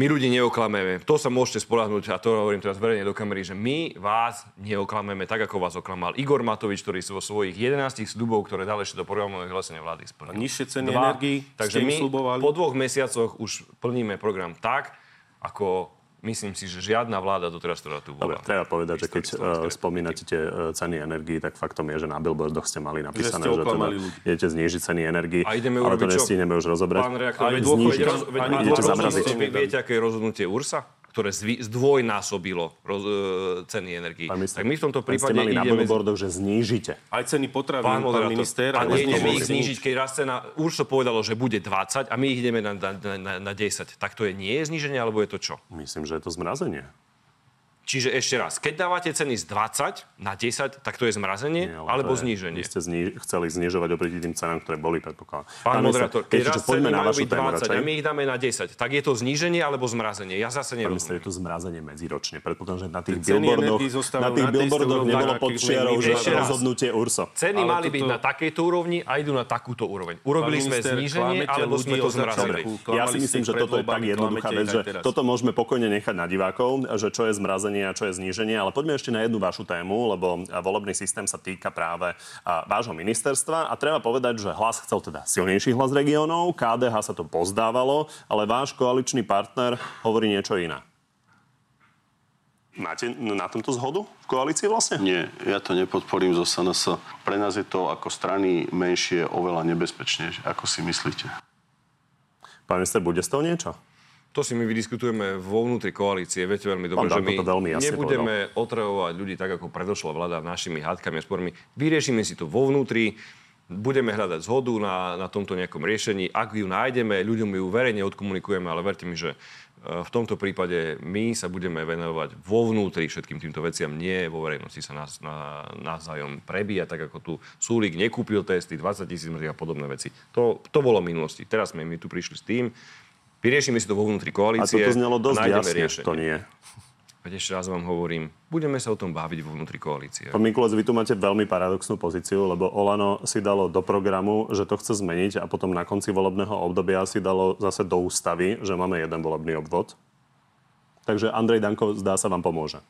My ľudí neoklameme. To sa môžete spolahnúť, a to hovorím teraz verejne do kamery, že my vás neoklameme tak, ako vás oklamal Igor Matovič, ktorý vo svojich 11 sľubov, ktoré dal ešte do programového vyhlásenia vlády, splnil. A nižšie ceny Dva. energií Takže my sľubovali? po dvoch mesiacoch už plníme program tak, ako myslím si, že žiadna vláda doteraz, ktorá tu bola. Dobre, treba povedať, že keď uh, spomínate tie uh, ceny energií, tak faktom je, že na billboardoch ste mali napísané, ste že, teda idete znížiť ceny energií, A ideme ale to nestihneme už rozobrať. Pán reaktor, veď dôchodcom, veď roz- veď idete má zamraziť. rozhodnutie, vie- Viete, aké je rozhodnutie URSA? Ktoré zvy, zdvojnásobilo roz, e, ceny energií. Pán minister, Tak my v tomto prípade mali na ideme... billboardoch, že znížite. Aj ceny potravín, Pán pán, minister. a nejdeme ich znížiť, keď raz cena, už to povedalo, že bude 20 a my ich ideme na, na, na, na 10. Tak to je nie je zníženie, alebo je to čo? Myslím, že je to zmrazenie. Čiže ešte raz, keď dávate ceny z 20 na 10, tak to je zmrazenie Nie, ale alebo je- zníženie. Vy ste zni- chceli znižovať oproti tým cenám, ktoré boli, predpokladám. Pán moderátor, keď raz ceny na majú vašu byť tému 20 radšej. a my ich dáme na 10, tak je to zníženie alebo zmrazenie? Ja zase Pán minister, je to zmrazenie medziročne. Predpokladám, že na tých Ceny billboardoch, na tých na billboardoch nebolo pod čiarou, že rozhodnutie URSO. Ceny Ale mali byť toto- na takejto úrovni a idú na takúto úroveň. Urobili sme zníženie, alebo sme to zmrazili. Ja si myslím, že toto je tak jednoduchá vec, že toto môžeme pokojne nechať na divákov, že čo je zmrazenie a čo je zníženie. Ale poďme ešte na jednu vašu tému, lebo volebný systém sa týka práve vášho ministerstva. A treba povedať, že hlas chcel teda silnejší hlas regiónov, KDH sa to pozdávalo, ale váš koaličný partner hovorí niečo iné. Máte na tomto zhodu v koalícii vlastne? Nie, ja to nepodporím zo SNS. Pre nás je to ako strany menšie oveľa nebezpečnejšie. Ako si myslíte? Pán minister, bude z toho niečo? To si my vydiskutujeme vo vnútri koalície. Viete veľmi dobre, že my to veľmi jasne nebudeme otravovať ľudí tak, ako predošla vláda našimi hádkami a spormi. Vyriešime si to vo vnútri. budeme hľadať zhodu na, na tomto nejakom riešení. Ak ju nájdeme, ľuďom ju verejne odkomunikujeme, ale verte mi, že v tomto prípade my sa budeme venovať vo vnútri všetkým týmto veciam, nie vo verejnosti sa nás, na, navzájom prebíja, tak ako tu Súlik nekúpil testy, 20 tisíc a podobné veci. To, to bolo v minulosti. Teraz sme my tu prišli s tým, vyriešime si to vo vnútri koalície. A toto znelo dosť jasne, riešenie. to nie. Veď ešte raz vám hovorím, budeme sa o tom baviť vo vnútri koalície. Pán Mikulec, vy tu máte veľmi paradoxnú pozíciu, lebo Olano si dalo do programu, že to chce zmeniť a potom na konci volebného obdobia si dalo zase do ústavy, že máme jeden volebný obvod. Takže Andrej Danko zdá sa vám pomôže.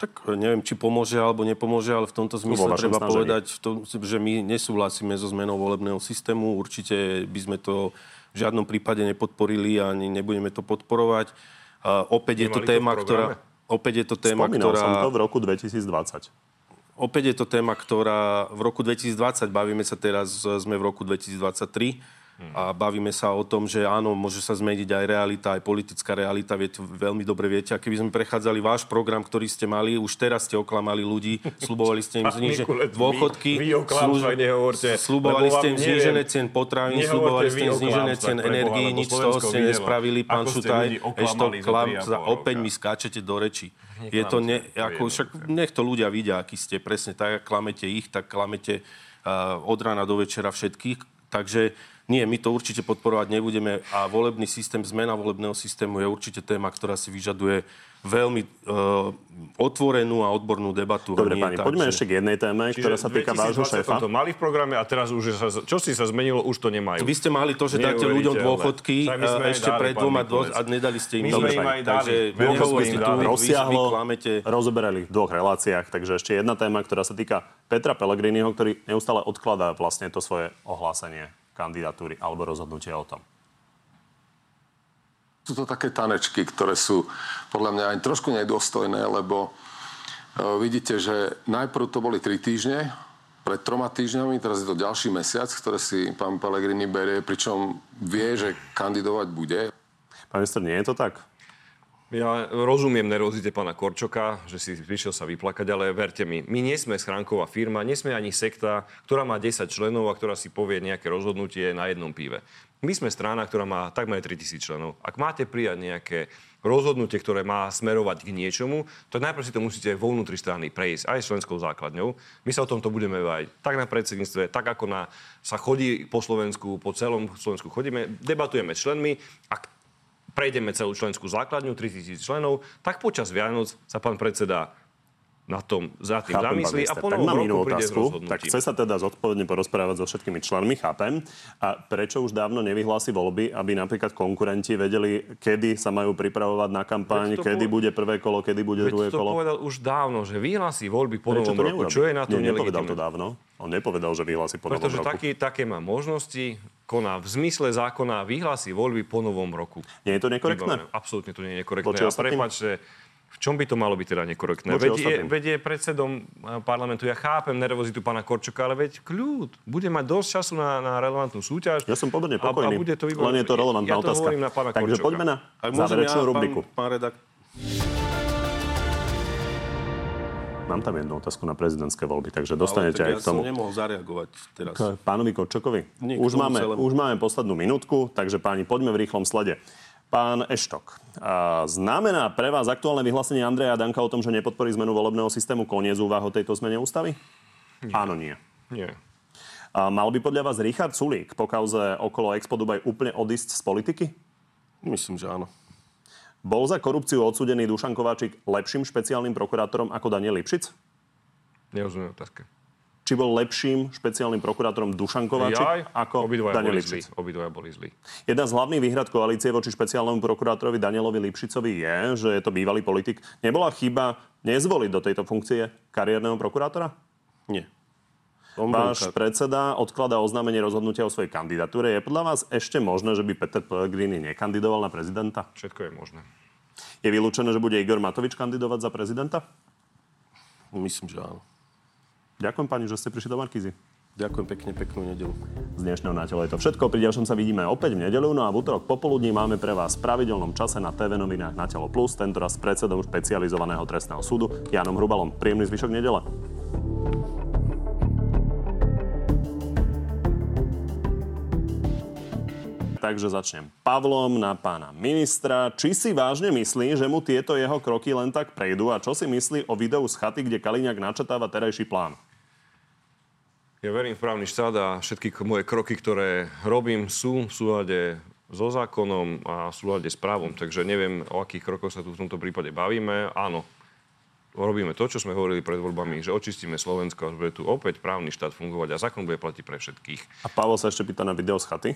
Tak neviem, či pomôže alebo nepomôže, ale v tomto zmysle treba snažení. povedať, v tom, že my nesúhlasíme so zmenou volebného systému. Určite by sme to v žiadnom prípade nepodporili a ani nebudeme to podporovať. Uh, opäť Nemali je to téma, to ktorá... Opäť je to téma, Spomínal ktorá... som to v roku 2020. Opäť je to téma, ktorá v roku 2020, bavíme sa teraz, sme v roku 2023, a bavíme sa o tom, že áno, môže sa zmeniť aj realita, aj politická realita, viete, veľmi dobre viete. A keby sme prechádzali váš program, ktorý ste mali, už teraz ste oklamali ľudí, slubovali ste im znížené dôchodky, vy, vy nehovorte, slubovali ste im znížené cien potravín, slubovali ste im znížené cien energií, nič z toho ste nespravili, pán Šutaj. Ešte klam, opäť mi skáčete do reči. Je to ne, ako, však nech to ľudia vidia, aký ste presne tak, klamete ich, tak klamete uh, od rána do večera všetkých. Takže nie, my to určite podporovať nebudeme a volebný systém, zmena volebného systému je určite téma, ktorá si vyžaduje veľmi uh, otvorenú a odbornú debatu. Dobre, pani, tak, poďme že... ešte k jednej téme, Čiže ktorá sa týka vášho šéfa. to mali v programe a teraz už, sa, čo si sa zmenilo, už to nemajú. Vy ste mali to, že dáte ľuďom dôchodky ešte pred dvoma dvo- a nedali ste im. My sme im aj dali. Takže rozsiahlo, rozoberali v dvoch reláciách, takže ešte jedna téma, ktorá sa týka Petra Pellegriniho, ktorý neustále odkladá vlastne to svoje ohlásenie kandidatúry alebo rozhodnutia o tom? Sú to také tanečky, ktoré sú podľa mňa aj trošku nedôstojné, lebo e, vidíte, že najprv to boli tri týždne, pred troma týždňami, teraz je to ďalší mesiac, ktoré si pán Pellegrini berie, pričom vie, že kandidovať bude. Pán minister, nie je to tak? Ja rozumiem nervozite pána Korčoka, že si prišiel sa vyplakať, ale verte mi, my nie sme schránková firma, nie sme ani sekta, ktorá má 10 členov a ktorá si povie nejaké rozhodnutie na jednom pive. My sme strana, ktorá má takmer 3000 členov. Ak máte prijať nejaké rozhodnutie, ktoré má smerovať k niečomu, to najprv si to musíte vo vnútri strany prejsť aj s členskou základňou. My sa o tomto budeme báť tak na predsedníctve, tak ako na, sa chodí po Slovensku, po celom Slovensku chodíme, debatujeme s členmi a prejdeme celú členskú základňu, 3000 členov, tak počas Vianoc sa pán predseda na tom za tým chápem, zamyslí a po novom roku príde otázku. Tak chce sa teda zodpovedne porozprávať so všetkými členmi, chápem. A prečo už dávno nevyhlási voľby, aby napríklad konkurenti vedeli, kedy sa majú pripravovať na kampaň, kedy po... bude prvé kolo, kedy bude Veď druhé to kolo? povedal už dávno, že vyhlási voľby po prečo novom roku. Čo je na to Nie, nepovedal to dávno. On nepovedal, že vyhlási po Pretože novom roku. Pretože také má možnosti, koná v zmysle zákona, vyhlási voľby po novom roku. Nie je to nekorektné? Absolútne to nie je nekorektné. a prepáčte, v čom by to malo byť teda nekorektné? Veď je, veď je predsedom eh, parlamentu, ja chápem nervozitu pána Korčoka, ale veď kľud, bude mať dosť času na, na relevantnú súťaž. Ja som pomerne pokojný, a, a bude to len je to relevantná ja otázka. Na pána Takže Korčoka. poďme na záverečnú ja, rubriku. Pán, pán redak... Mám tam jednu otázku na prezidentské voľby, takže dostanete aj ja k tomu. Ja som nemohol zareagovať teraz. K pánovi Korčokovi? už máme, už máme poslednú minútku, takže páni, poďme v rýchlom slede. Pán Eštok, znamená pre vás aktuálne vyhlásenie Andreja Danka o tom, že nepodporí zmenu volebného systému koniec úvah o tejto zmene ústavy? Nie. Áno, nie. Nie. A mal by podľa vás Richard Sulík po kauze okolo Expo Dubaj úplne odísť z politiky? Myslím, že áno. Bol za korupciu odsudený Dušan Kováčik lepším špeciálnym prokurátorom ako Daniel Lipšic? Nerozumiem otázke či bol lepším špeciálnym prokurátorom Dušan Kováčik Jaj, ako obidvaja Daniel Lipšic. Zlí. Obidvaja boli zlí. Jedna z hlavných výhrad koalície voči špeciálnemu prokurátorovi Danielovi Lipšicovi je, že je to bývalý politik. Nebola chyba nezvoliť do tejto funkcie kariérneho prokurátora? Nie. Váš predseda odkladá oznámenie rozhodnutia o svojej kandidatúre. Je podľa vás ešte možné, že by Peter Pellegrini nekandidoval na prezidenta? Všetko je možné. Je vylúčené, že bude Igor Matovič kandidovať za prezidenta? Myslím, že áno. Ďakujem pani, že ste prišli do Markízy. Ďakujem pekne, peknú nedelu. Z dnešného na je to všetko. Pri ďalšom sa vidíme opäť v nedelu, no a v útorok popoludní máme pre vás v pravidelnom čase na TV novinách na Telo Plus, tentoraz s predsedom špecializovaného trestného súdu Janom Hrubalom. Príjemný zvyšok nedele. Takže začnem Pavlom na pána ministra. Či si vážne myslí, že mu tieto jeho kroky len tak prejdú a čo si myslí o videu z chaty, kde Kaliňák načatáva terajší plán? Ja verím v právny štát a všetky moje kroky, ktoré robím, sú v súlade so zákonom a v súlade s právom. Takže neviem, o akých krokoch sa tu v tomto prípade bavíme. Áno, robíme to, čo sme hovorili pred voľbami, že očistíme Slovensko a bude tu opäť právny štát fungovať a zákon bude platiť pre všetkých. A Pavel sa ešte pýta na video z chaty.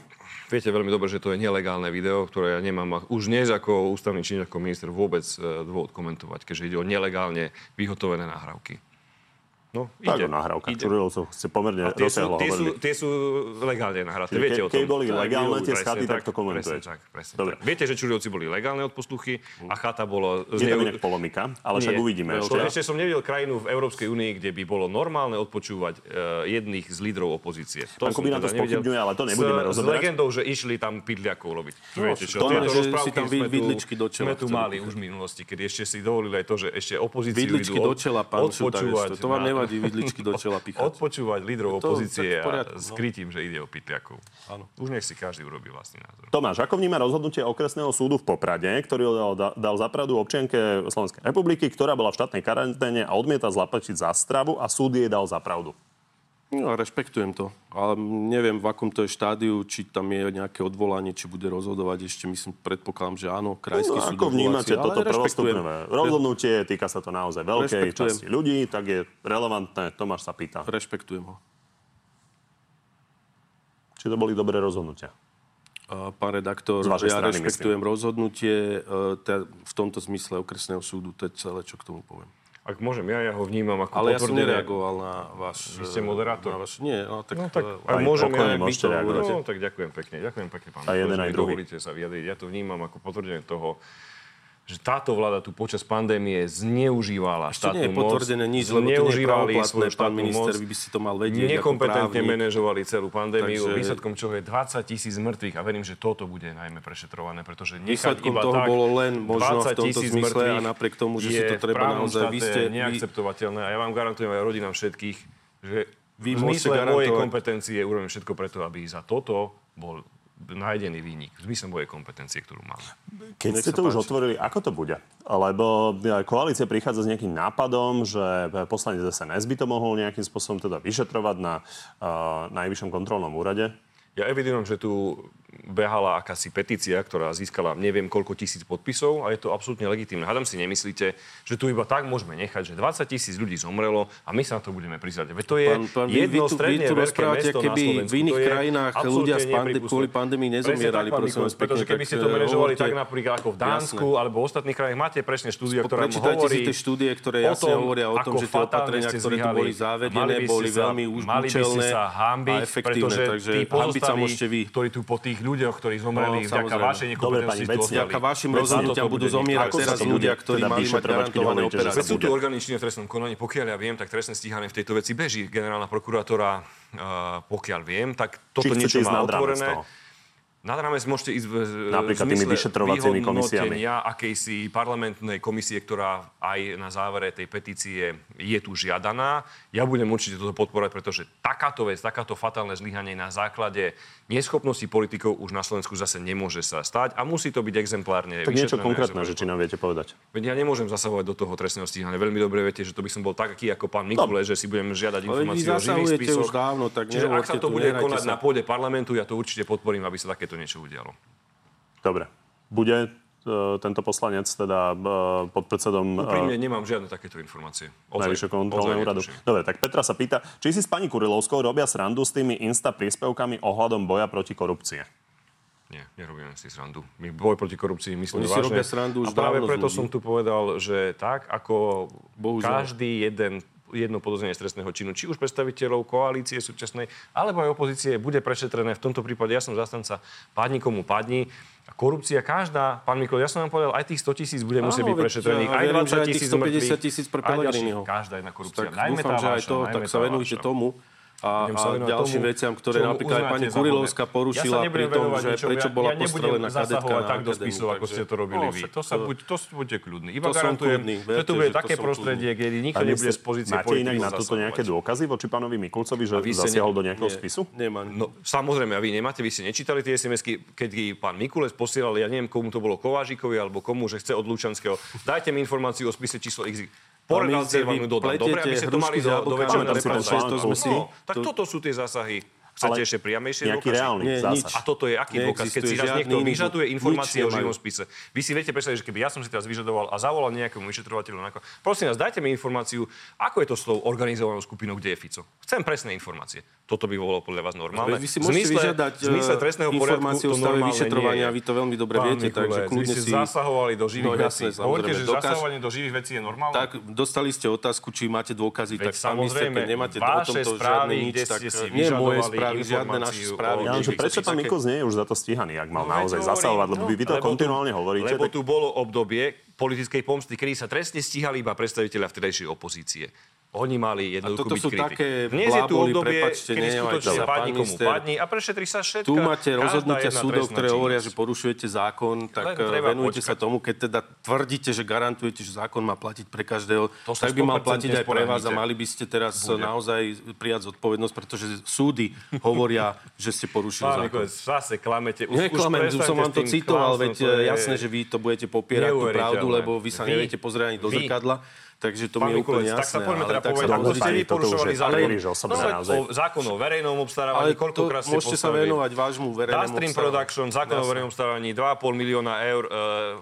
Viete veľmi dobre, že to je nelegálne video, ktoré ja nemám už dnes ako ústavný činiteľ, ako minister vôbec e, dôvod komentovať, keďže ide o nelegálne vyhotovené nahrávky. No, tak ide. nahrávka. Čurilovcov ste pomerne tie sú, tie, sú, tie sú legálne nahraté. Viete ke, o tom. Keď boli legálne tie chaty, tak to komentuje. Presne, tak, presne Dobre. Tak. Viete, že Čurilovci boli legálne od posluchy a chata bolo... Je to inak polemika, ale však uvidíme. Ešte. ešte som nevidel krajinu v Európskej únii, kde by bolo normálne odpočúvať uh, jedných z lídrov opozície. To Pán Kubina to teda spochybňuje, ale to nebudeme rozoberať. S legendou, že išli tam pidliakov loviť. No, viete čo? Tieto rozprávky sme tu mali už v minulosti, keď ešte si dovolili aj to, že ešte opozíciu idú odpočúvať. To vám nevadí vidličky do začala pichať. Odpočúvať lídrov opozície a s no. krytím, že ide o pytliakov. Už nech si každý urobí vlastný názor. Tomáš, ako vníma rozhodnutie okresného súdu v Poprade, ktorý dal, dal zapravdu občianke Slovenskej republiky, ktorá bola v štátnej karanténe a odmieta zaplatiť za stravu a súd jej dal zapravdu? No, rešpektujem to. Ale neviem, v akom to je štádiu, či tam je nejaké odvolanie, či bude rozhodovať ešte, myslím, predpokladám, že áno, krajský no, súd ako vnímate toto prvostupňové rozhodnutie, týka sa to naozaj veľkej časti ľudí, tak je relevantné. Tomáš sa pýta. Rešpektujem ho. Či to boli dobré rozhodnutia? Pán redaktor, ja strany, rešpektujem myslím. rozhodnutie e, v tomto zmysle okresného súdu. To je celé, čo k tomu poviem. Ak môžem, ja, ja ho vnímam ako Ale ja som nereagoval na váš... Vy ste moderátor? Na váš, nie, no tak... No, tak aj môžem ja môžete reagovať. No, tak ďakujem pekne, ďakujem pekne, pán. A jeden aj druhý. sa vyjadriť. Ja to vnímam ako potvrdenie toho, že táto vláda tu počas pandémie zneužívala Ešte štátnu nie je potvrdené nič, lebo to nie je pán minister, vy by si to mal vedieť Nekompetentne manažovali celú pandémiu, Takže... výsledkom čoho je 20 tisíc mŕtvych. A verím, že toto bude najmä prešetrované, pretože výsledkom iba toho tak, bolo len možno v tomto zmysle a napriek tomu, že si to treba naozaj... Vy ste neakceptovateľné. A ja vám garantujem aj rodinám všetkých, že vy v zmysle mojej kompetencie urobím všetko preto, aby za toto bol nájdený výnik v zmysle mojej kompetencie, ktorú mám. Keď Nech ste to páči. už otvorili, ako to bude? Lebo koalícia prichádza s nejakým nápadom, že poslanec SNS by to mohol nejakým spôsobom teda vyšetrovať na uh, najvyššom kontrolnom úrade. Ja evidujem, že tu behala akási petícia, ktorá získala neviem koľko tisíc podpisov a je to absolútne legitímne. Hádam si nemyslíte, že tu iba tak môžeme nechať, že 20 tisíc ľudí zomrelo a my sa na to budeme prizrať. Veď to je pán, pán, jedno vy, tu, stredne vy tu veľké mesto keby na Slovensku. v iných krajinách ľudia z pande- kvôli pandémii nezomierali. Tak, prosím, pekne, pretože keby ste to manažovali tak napríklad ako v Dánsku jasné. alebo v ostatných krajinách, máte presne štúdia, ktorá hovorí si tie štúdie, ktoré jasne hovoria o tom, že tie opatrenia, ktoré tu boli zavedené, boli veľmi účelné a efektívne. Takže hambiť sa môžete vy. Ktorí tu po tých ľuďoch, ktorí zomreli, no, vďaka vašej nekompetencii Vďaka vašim rozhodnutiam budú zomierať teraz ľudia, ktorí teda mali mať garantované operácie. Sú tu orgány činné v trestnom konaní, pokiaľ ja viem, tak trestné stíhanie v tejto veci beží. Generálna prokurátora, pokiaľ viem, tak toto niečo má otvorené. Nad rámec môžete ísť v, Napríklad tými vyšetrovacími komisiami. akejsi parlamentnej komisie, ktorá aj na závere tej petície je tu žiadaná. Ja budem určite toto podporovať, pretože takáto vec, takáto fatálne zlyhanie na základe neschopnosti politikov už na Slovensku zase nemôže sa stať a musí to byť exemplárne. Tak niečo konkrétne, že či nám viete povedať. Veď ja nemôžem zasahovať do toho trestného stíhania. Veľmi dobre viete, že to by som bol taký ako pán Mikule, no. že si budem žiadať informácie o živých spisoch. Už dávno, tak Čiže ak sa to bude konať sa... na pôde parlamentu, ja to určite podporím, aby sa takéto niečo udialo. Dobre. Bude tento poslanec, teda e, pod predsedom... E, Úprimne nemám žiadne takéto informácie. Najvyššie kontrolného úradu. Dobre, tak Petra sa pýta, či si s pani Kurilovskou robia srandu s tými insta príspevkami ohľadom boja proti korupcie? Nie, nerobíme si srandu. My boj proti korupcii myslíme Oni si vážne. robia srandu už A práve preto som tu povedal, že tak, ako Bohužiaľ. každý jeden jedno podozrenie z trestného činu, či už predstaviteľov koalície súčasnej, alebo aj opozície, bude prešetrené. V tomto prípade ja som zastanca padni komu padni. Korupcia každá, pán Mikol, ja som vám povedal, aj tých 100 tisíc bude musieť byť prešetrených, aj 20 tisíc mŕtvych. tisíc pre každá jedna korupcia. Tak najmä dúfam, že aj to, tak sa venujte tomu. A, a ďalším tomu, veciam, ktoré napríklad aj pani Kurilovská porušila ja pri tom, že ničomu, prečo ja- bola ja postrelená kadetka na tak do spisu, ako ste to robili vy. To sa to- buď, to buďte kľudní. Iba to garantujem, kľudný, že verte, to bude že to také som prostredie, kedy nikto nebude z pozície Máte inak na toto nejaké dôkazy voči pánovi Mikulcovi, že zasiahol do nejakého spisu? Nemám. No, samozrejme, a vy nemáte, vy ste nečítali tie SMS-ky, keď pán Mikulec posielal, ja neviem, komu to bolo, Kovážikovi alebo komu, že chce od Lučanského. Dajte mi informáciu o spise číslo X. Po Pán relácii minister, vám vy ju dodám. Dobre, aby ste to mali do, do večerného No, tak to- toto sú tie zásahy. Chcete ešte priamejšie nejaký dôkazy? reálny Nie, zásah. nič. A toto je aký dôkaz, keď si Neexistuje raz niekto vyžaduje informácie o živom spise. Vy si viete predstaviť, že keby ja som si teraz vyžadoval a zavolal nejakému vyšetrovateľu, na ko- prosím vás, dajte mi informáciu, ako je to s tou organizovanou skupinou, kde je Fico. Chcem presné informácie. Toto by bolo podľa vás normálne. Vy si môžete zmysle- vyžiadať zmysle eh, trestného poriadku informácie o to stave vyšetrovania, nie vy to veľmi dobre Pán viete, takže kľudne ste si- zasahovali do živých No, vecí. Hovoríte, že dokáž- zasahovanie do živých vecí je normálne? Tak dostali ste otázku, či máte dôkazy, Veď tak samozrejme, keď nemáte o tomto správy, žiadne nič, tak ste si nie moje vyžadovali správy, žiadne naše informáciu správy. Ja že prečo pán také- Mikulc nie je už za to stíhaný, ak mal No, naozaj zasahovať, lebo vy, to lebo tu- kontinuálne hovoríte. Lebo tu bolo obdobie politickej pomsty, kedy sa trestne stíhali iba predstaviteľa vtedajšej opozície. Oni mali jednoducho toto byť sú krytí. také Dnes je tu obdobie, prepáčte, kedy skutočne padni komu padni a prešetrí sa všetko. Tu máte rozhodnutia súdov, ktoré hovoria, že porušujete zákon, tak eh, venujte počkať. sa tomu, keď teda tvrdíte, že garantujete, že zákon má platiť pre každého, To tak by mal 100% platiť aj pre vás a mali by ste teraz Bude. naozaj prijať zodpovednosť, pretože súdy hovoria, že ste porušili Pán zákon. Zase klamete. Už, Neklamem, už som vám to citoval, veď je jasné, že vy to budete popierať tú pravdu, lebo vy sa neviete pozrieť ani do zrkadla, takže to Pán mi je úplne Mikulec, tak sa jasné. poďme teda povedať, sa ako ste vy porušovali zákon. No, naozaj. o zákon o verejnom obstarávaní, Ale koľkokrát ste môžete sa postavili. venovať vášmu verejnému Dastream. Production, zákon o Jasné. verejnom obstarávaní 2,5 milióna eur e,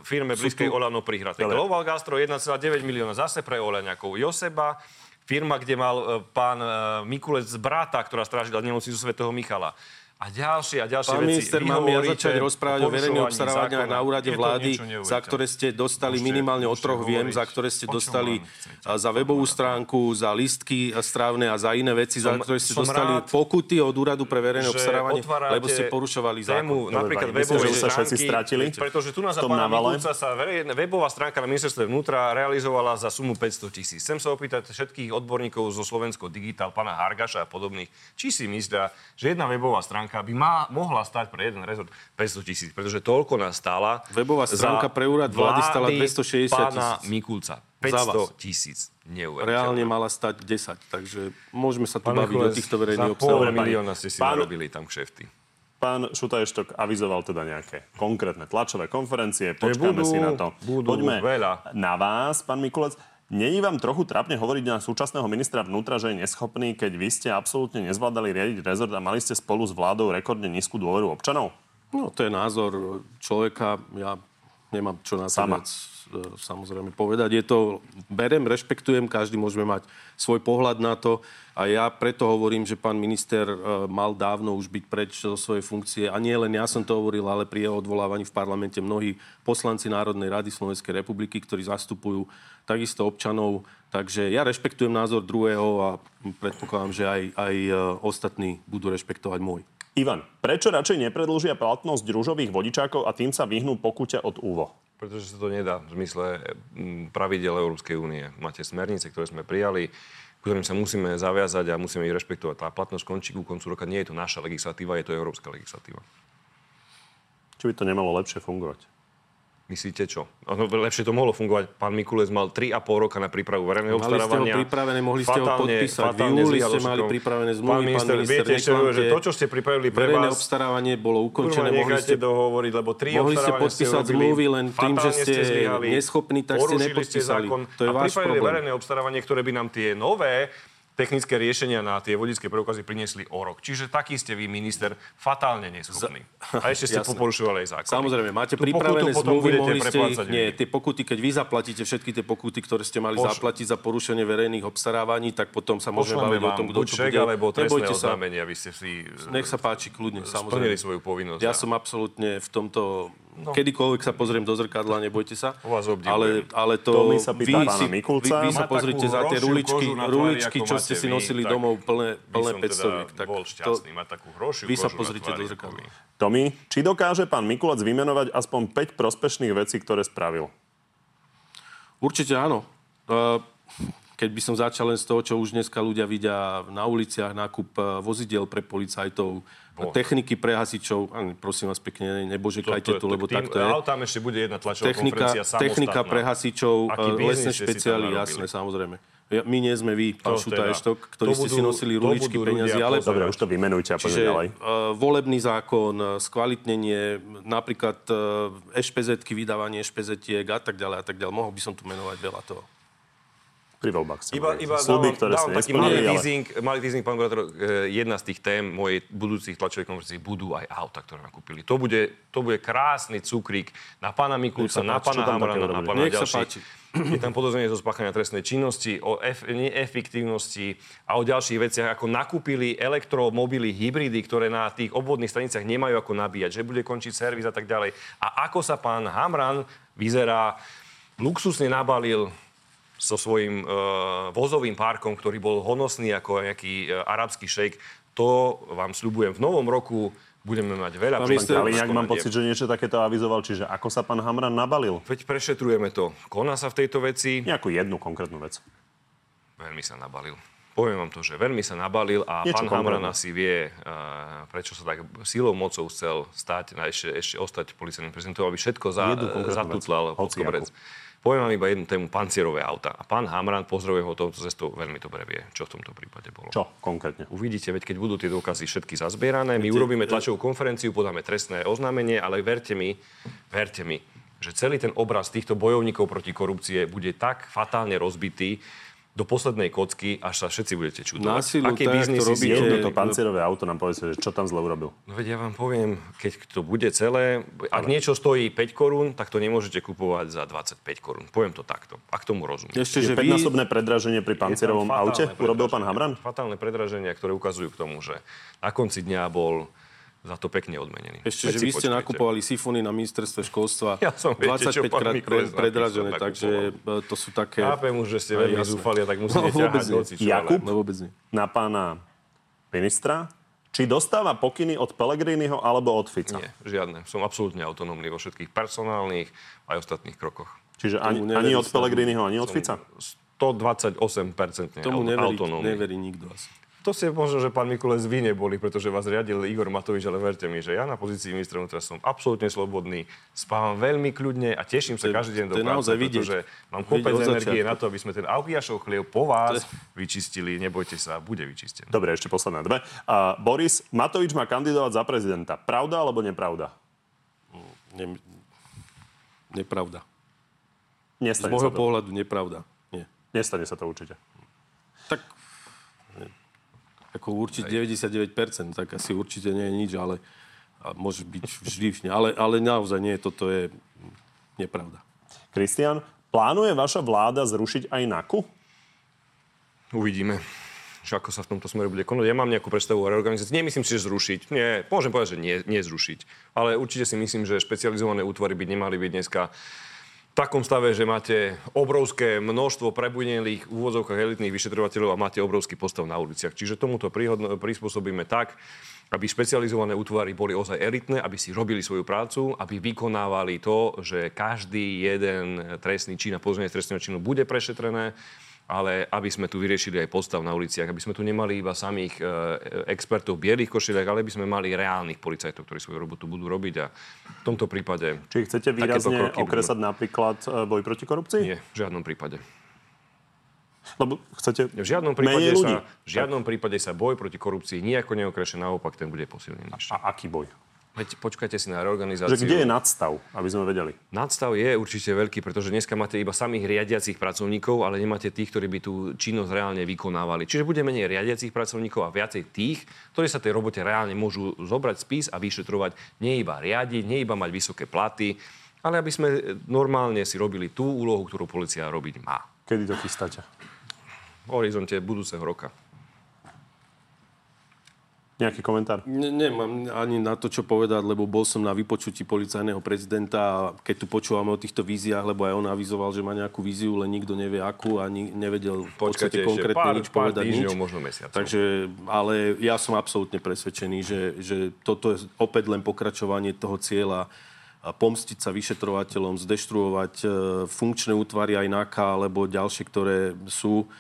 firme blízkej tu- Olano prihraté. Dobre. Global Gastro 1,9 milióna zase pre Olaňakov. Joseba, firma, kde mal e, pán e, Mikulec brata, ktorá strážila nemocnicu svätého Michala. A ďalšie a ďalšie Pán veci. minister, Vy mám ja začať rozprávať o verejných zákona. na úrade vlády, za ktoré ste dostali Môžete- minimálne od môžete troch viem, za ktoré ste o dostali za webovú stránku, za listky strávne a za iné veci, za Som- ktoré ste dostali rád, pokuty od úradu pre verejné obstarávanie, lebo ste porušovali tému, zákon. napríklad Dobre, že už sa všetci stránky, stratili pretože tu za tom pána. Mikulca sa verejne, webová stránka na ministerstve vnútra realizovala za sumu 500 tisíc. Chcem sa opýtať všetkých odborníkov zo Slovensko Digital, pána Hargaša a podobných, či si myslia, že jedna webová stránka by má, mohla stať pre jeden rezort 500 tisíc, pretože toľko nás stála Webová stránka pre úrad vlády stála vlády 260 pána tisíc. Mikulca. Za 500 vás. tisíc. Neuveriteľné. Reálne mala stať 10, takže môžeme sa tu Pán baviť o Mikulec, týchto verejných Za pol obstarávaniach. milióna ste si Pán- narobili tam kšefty. Pán Šutajštok avizoval teda nejaké konkrétne tlačové konferencie, počkáme budú- si na to. budú Poďme veľa. na vás, pán Mikulec. Není vám trochu trápne hovoriť na súčasného ministra vnútra, že je neschopný, keď vy ste absolútne nezvládali riadiť rezort a mali ste spolu s vládou rekordne nízku dôveru občanov? No, to je názor človeka. Ja nemám čo na Sama. e, samozrejme povedať. Je to, berem, rešpektujem, každý môžeme mať svoj pohľad na to a ja preto hovorím, že pán minister e, mal dávno už byť preč zo svojej funkcie a nie len ja som to hovoril, ale pri jeho odvolávaní v parlamente mnohí poslanci Národnej rady Slovenskej republiky, ktorí zastupujú takisto občanov. Takže ja rešpektujem názor druhého a predpokladám, že aj, aj e, ostatní budú rešpektovať môj. Ivan, prečo radšej nepredlžia platnosť rúžových vodičákov a tým sa vyhnú pokute od úvo? Pretože sa to nedá v zmysle pravidel Európskej únie. Máte smernice, ktoré sme prijali, ktorým sa musíme zaviazať a musíme ich rešpektovať. Tá platnosť končí ku koncu roka. Nie je to naša legislatíva, je to európska legislatíva. Či by to nemalo lepšie fungovať? Myslíte čo? Ono, lepšie to mohlo fungovať. Pán Mikulec mal 3,5 roka na prípravu verejného Mali ste ho obstarávania. pripravené, mohli ste ho Fatálne- podpísať. V júli ste mali pripravené zmluvy, Pán pán minister, minister, viete ešte, že to, čo ste pripravili pre Verejné vás... obstarávanie bolo Kurva, ukončené. Mohli ste, dohovoriť, lebo tri mohli ste obstarávania podpísať zmluvy len tým, že ste zlyhali, neschopní, tak ste nepodpísali. zákon To je a váš problém. verejné obstarávanie, ktoré by nám tie nové technické riešenia na tie vodické preukazy priniesli o rok. Čiže taký ste vy, minister, fatálne neschopný. A ešte ste Jasné. porušovali aj zákon. Samozrejme, máte Tú pripravené zmluvy, mohli ste ich, nie, tie pokuty, keď vy zaplatíte všetky tie pokuty, ktoré ste mali Poš- zaplatiť za porušenie verejných obstarávaní, tak potom sa môžeme baviť o tom, kto to bude. alebo trestné oznámenie, aby ste si nech sa páči, kľudne, samozrejme. svoju povinnosť. Ja som absolútne v tomto... Kedykoľvek sa pozriem do zrkadla, nebojte sa. U vás obdivujem. ale, ale to... To my sa pána Mikulca. Vy, vy sa pozrite za tie ruličky, tvári, ruličky čo ste si vy, nosili tak domov, plné, plné som 500 teda tak bol šťastný, mať takú hrošiu Vy sa pozrite do zrkadla. vy. Tomi, či dokáže pán Mikulec vymenovať aspoň 5 prospešných vecí, ktoré spravil? Určite áno. E, keď by som začal len z toho, čo už dneska ľudia vidia na uliciach, nákup e, vozidel pre policajtov, Bo. techniky pre hasičov, prosím vás pekne, nebožekajte tu, lebo takto je. Ale tam ešte bude jedna tlačová technika, konferencia Technika pre hasičov, lesné špeciály, jasné, samozrejme. My nie sme vy, pán Šuta teda, Eštok, ktorí ste si nosili ruličky peniazy, ale... Dobre, už to vymenujte a poďme ďalej. Uh, volebný zákon, e, skvalitnenie, napríklad uh, ešpezetky, vydávanie ešpezetiek a tak ďalej a tak ďalej. Mohol by som tu menovať veľa toho pri voľbách. Iba, iba Sluby, dávam, ktoré dávam taký malý teasing, ale... malý teasing, pán gubernátor, jedna z tých tém mojej budúcich tlačových konferencií budú aj auta, ktoré nakúpili. To bude, to bude krásny cukrík na pána Mikulca, na pána Hamrana, na pána ďalších. Je tam podozrenie zo spáchania trestnej činnosti, o ef- neefektívnosti a o ďalších veciach, ako nakúpili elektromobily, hybridy, ktoré na tých obvodných staniciach nemajú ako nabíjať, že bude končiť servis a tak ďalej. A ako sa pán Hamran vyzerá, luxusne nabalil so svojím uh, vozovým parkom, ktorý bol honosný ako nejaký uh, arabský šejk. To vám sľubujem v novom roku budeme mať veľa. Pán minister Kaliňák, mám pocit, že niečo takéto avizoval, čiže ako sa pán Hamran nabalil? Veď prešetrujeme to. Koná sa v tejto veci. Nejakú jednu konkrétnu vec. Veľmi sa nabalil. Poviem vám to, že veľmi sa nabalil a Niečo pán Hamran asi vie, uh, prečo sa tak silou mocou chcel stať, a ešte, ešte ostať policajným prezidentom, aby všetko za, zatutlal pod koberec. Poviem vám iba jednu tému, pancierové auta. A pán Hamran, pozdravujem ho touto cestou, veľmi dobre vie, čo v tomto prípade bolo. Čo konkrétne? Uvidíte, veď keď budú tie dôkazy všetky zazbierané, my urobíme tlačovú konferenciu, podáme trestné oznámenie, ale verte mi, verte mi, že celý ten obraz týchto bojovníkov proti korupcie bude tak fatálne rozbitý, do poslednej kocky, až sa všetci budete čudovať. Násilu, Aké tak, biznis to robíte... Jedno to pancerové auto nám povedzte, že čo tam zle urobil. No veď ja vám poviem, keď to bude celé, ak Ale... niečo stojí 5 korún, tak to nemôžete kupovať za 25 korún. Poviem to takto, ak tomu rozumiem. Ešte, že 5-násobné vy... predraženie pri pancerovom aute urobil pán Hamran? Fatálne predraženia, ktoré ukazujú k tomu, že na konci dňa bol za to pekne odmenený. Ešte, Veď že vy ste počujete. nakupovali sifony na ministerstve školstva ja som, viete, 25 krát pre, predražené, takže e, to sú také... Chápem už, že ste veľmi zúfali a tak musíte no, ťahať hocičo. Jakub, no, vôbec nie. na pána ministra, či dostáva pokyny od Pelegriniho alebo od Fica? Nie, žiadne. Som absolútne autonómny vo všetkých personálnych aj ostatných krokoch. Čiže ani, ani od Pelegriniho, ani od Fica? 128% Tomu neverí, autonómny. neverí nikto asi. To ste možno, že pán Mikulec vy neboli, pretože vás riadil Igor Matovič, ale verte mi, že ja na pozícii ministra vnútra som absolútne slobodný, spávam veľmi kľudne a teším sa každý deň do práce, pretože mám kopec energie na to, aby sme ten Augiašov chlieb po vás vyčistili. Nebojte sa, bude vyčistený. Dobre, ešte posledné dve. Uh, Boris, Matovič má kandidovať za prezidenta. Pravda alebo nepravda? Ne, nepravda. Nestane Z môjho pohľadu nepravda. Nie. Nestane sa to určite. Tak ako určite 99%, tak asi určite nie je nič, ale a môže byť vždy, ale, ale naozaj nie, toto je nepravda. Kristian, plánuje vaša vláda zrušiť aj NAKU? Uvidíme že ako sa v tomto smere bude konať. Ja mám nejakú predstavu o reorganizácii. Nemyslím si, že zrušiť. Nie, môžem povedať, že nie, nie zrušiť. Ale určite si myslím, že špecializované útvary by nemali byť dneska v takom stave, že máte obrovské množstvo prebudnelých v úvodzovkách elitných vyšetrovateľov a máte obrovský postav na uliciach. Čiže tomuto prispôsobíme tak, aby špecializované útvary boli ozaj elitné, aby si robili svoju prácu, aby vykonávali to, že každý jeden trestný čin a pozornosť trestného činu bude prešetrené, ale aby sme tu vyriešili aj postav na uliciach, aby sme tu nemali iba samých e, expertov v bielých košiliach, ale aby sme mali reálnych policajtov, ktorí svoju robotu budú robiť a v tomto prípade... Či chcete výrazne okresať budú... napríklad e, boj proti korupcii? Nie, v žiadnom prípade. Lebo chcete v žiadnom prípade sa, V žiadnom prípade sa boj proti korupcii nejako neokreše, naopak ten bude posilnený. A, a aký boj? Veď počkajte si na reorganizáciu. Že kde je nadstav, aby sme vedeli? Nadstav je určite veľký, pretože dneska máte iba samých riadiacich pracovníkov, ale nemáte tých, ktorí by tú činnosť reálne vykonávali. Čiže bude menej riadiacich pracovníkov a viacej tých, ktorí sa tej robote reálne môžu zobrať spis a vyšetrovať nie iba riadiť, nie iba mať vysoké platy, ale aby sme normálne si robili tú úlohu, ktorú policia robiť má. Kedy to chystáte? V horizonte budúceho roka. Nejaký komentár? Ne, nemám ani na to, čo povedať, lebo bol som na vypočutí policajného prezidenta a keď tu počúvame o týchto víziách, lebo aj on avizoval, že má nejakú víziu, len nikto nevie akú a ni- nevedel v podstate konkrétne pár, nič pár povedať. Týždňov, nič. možno mesiacov. Takže, ale ja som absolútne presvedčený, že, že toto je opäť len pokračovanie toho cieľa pomstiť sa vyšetrovateľom, zdeštruovať e, funkčné útvary aj NAKA alebo ďalšie, ktoré sú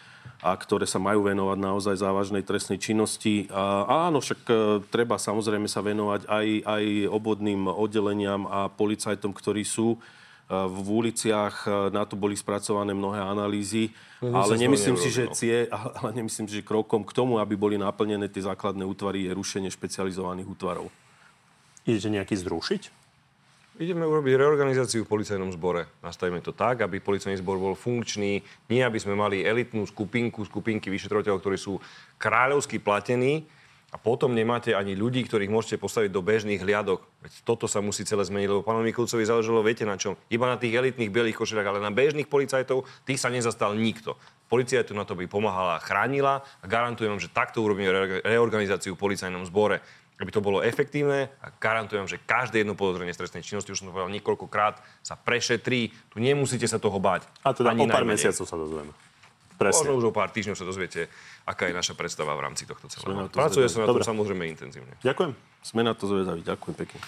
a ktoré sa majú venovať naozaj závažnej trestnej činnosti. A áno, však e, treba samozrejme sa venovať aj, aj obvodným oddeleniam a policajtom, ktorí sú e, v uliciach. E, na to boli spracované mnohé analýzy. No, ale nemyslím si, že neurobi, no. cie, ale nemyslím si, že krokom k tomu, aby boli naplnené tie základné útvary, je rušenie špecializovaných útvarov. Idete nejaký zrušiť? Ideme urobiť reorganizáciu v policajnom zbore. Nastavíme to tak, aby policajný zbor bol funkčný. Nie, aby sme mali elitnú skupinku, skupinky vyšetrovateľov, ktorí sú kráľovsky platení a potom nemáte ani ľudí, ktorých môžete postaviť do bežných hliadok. Veď toto sa musí celé zmeniť, lebo pánovi Mikulcovi záležalo, viete na čom? Iba na tých elitných bielých košelách, ale na bežných policajtov tých sa nezastal nikto. Polícia tu na to by pomáhala, chránila a garantujem vám, že takto urobíme re- reorganizáciu v policajnom zbore aby to bolo efektívne a garantujem, že každé jedno podozrenie z trestnej činnosti, už som to povedal niekoľkokrát, sa prešetrí. Tu nemusíte sa toho báť. A teda Ani o pár najmenej. mesiacov sa dozvieme. Presne. Možno už o pár týždňov sa dozviete, aká je naša predstava v rámci tohto celého. to Pracuje sa na to samozrejme intenzívne. Ďakujem. Sme na to zvedaví. Ďakujem pekne.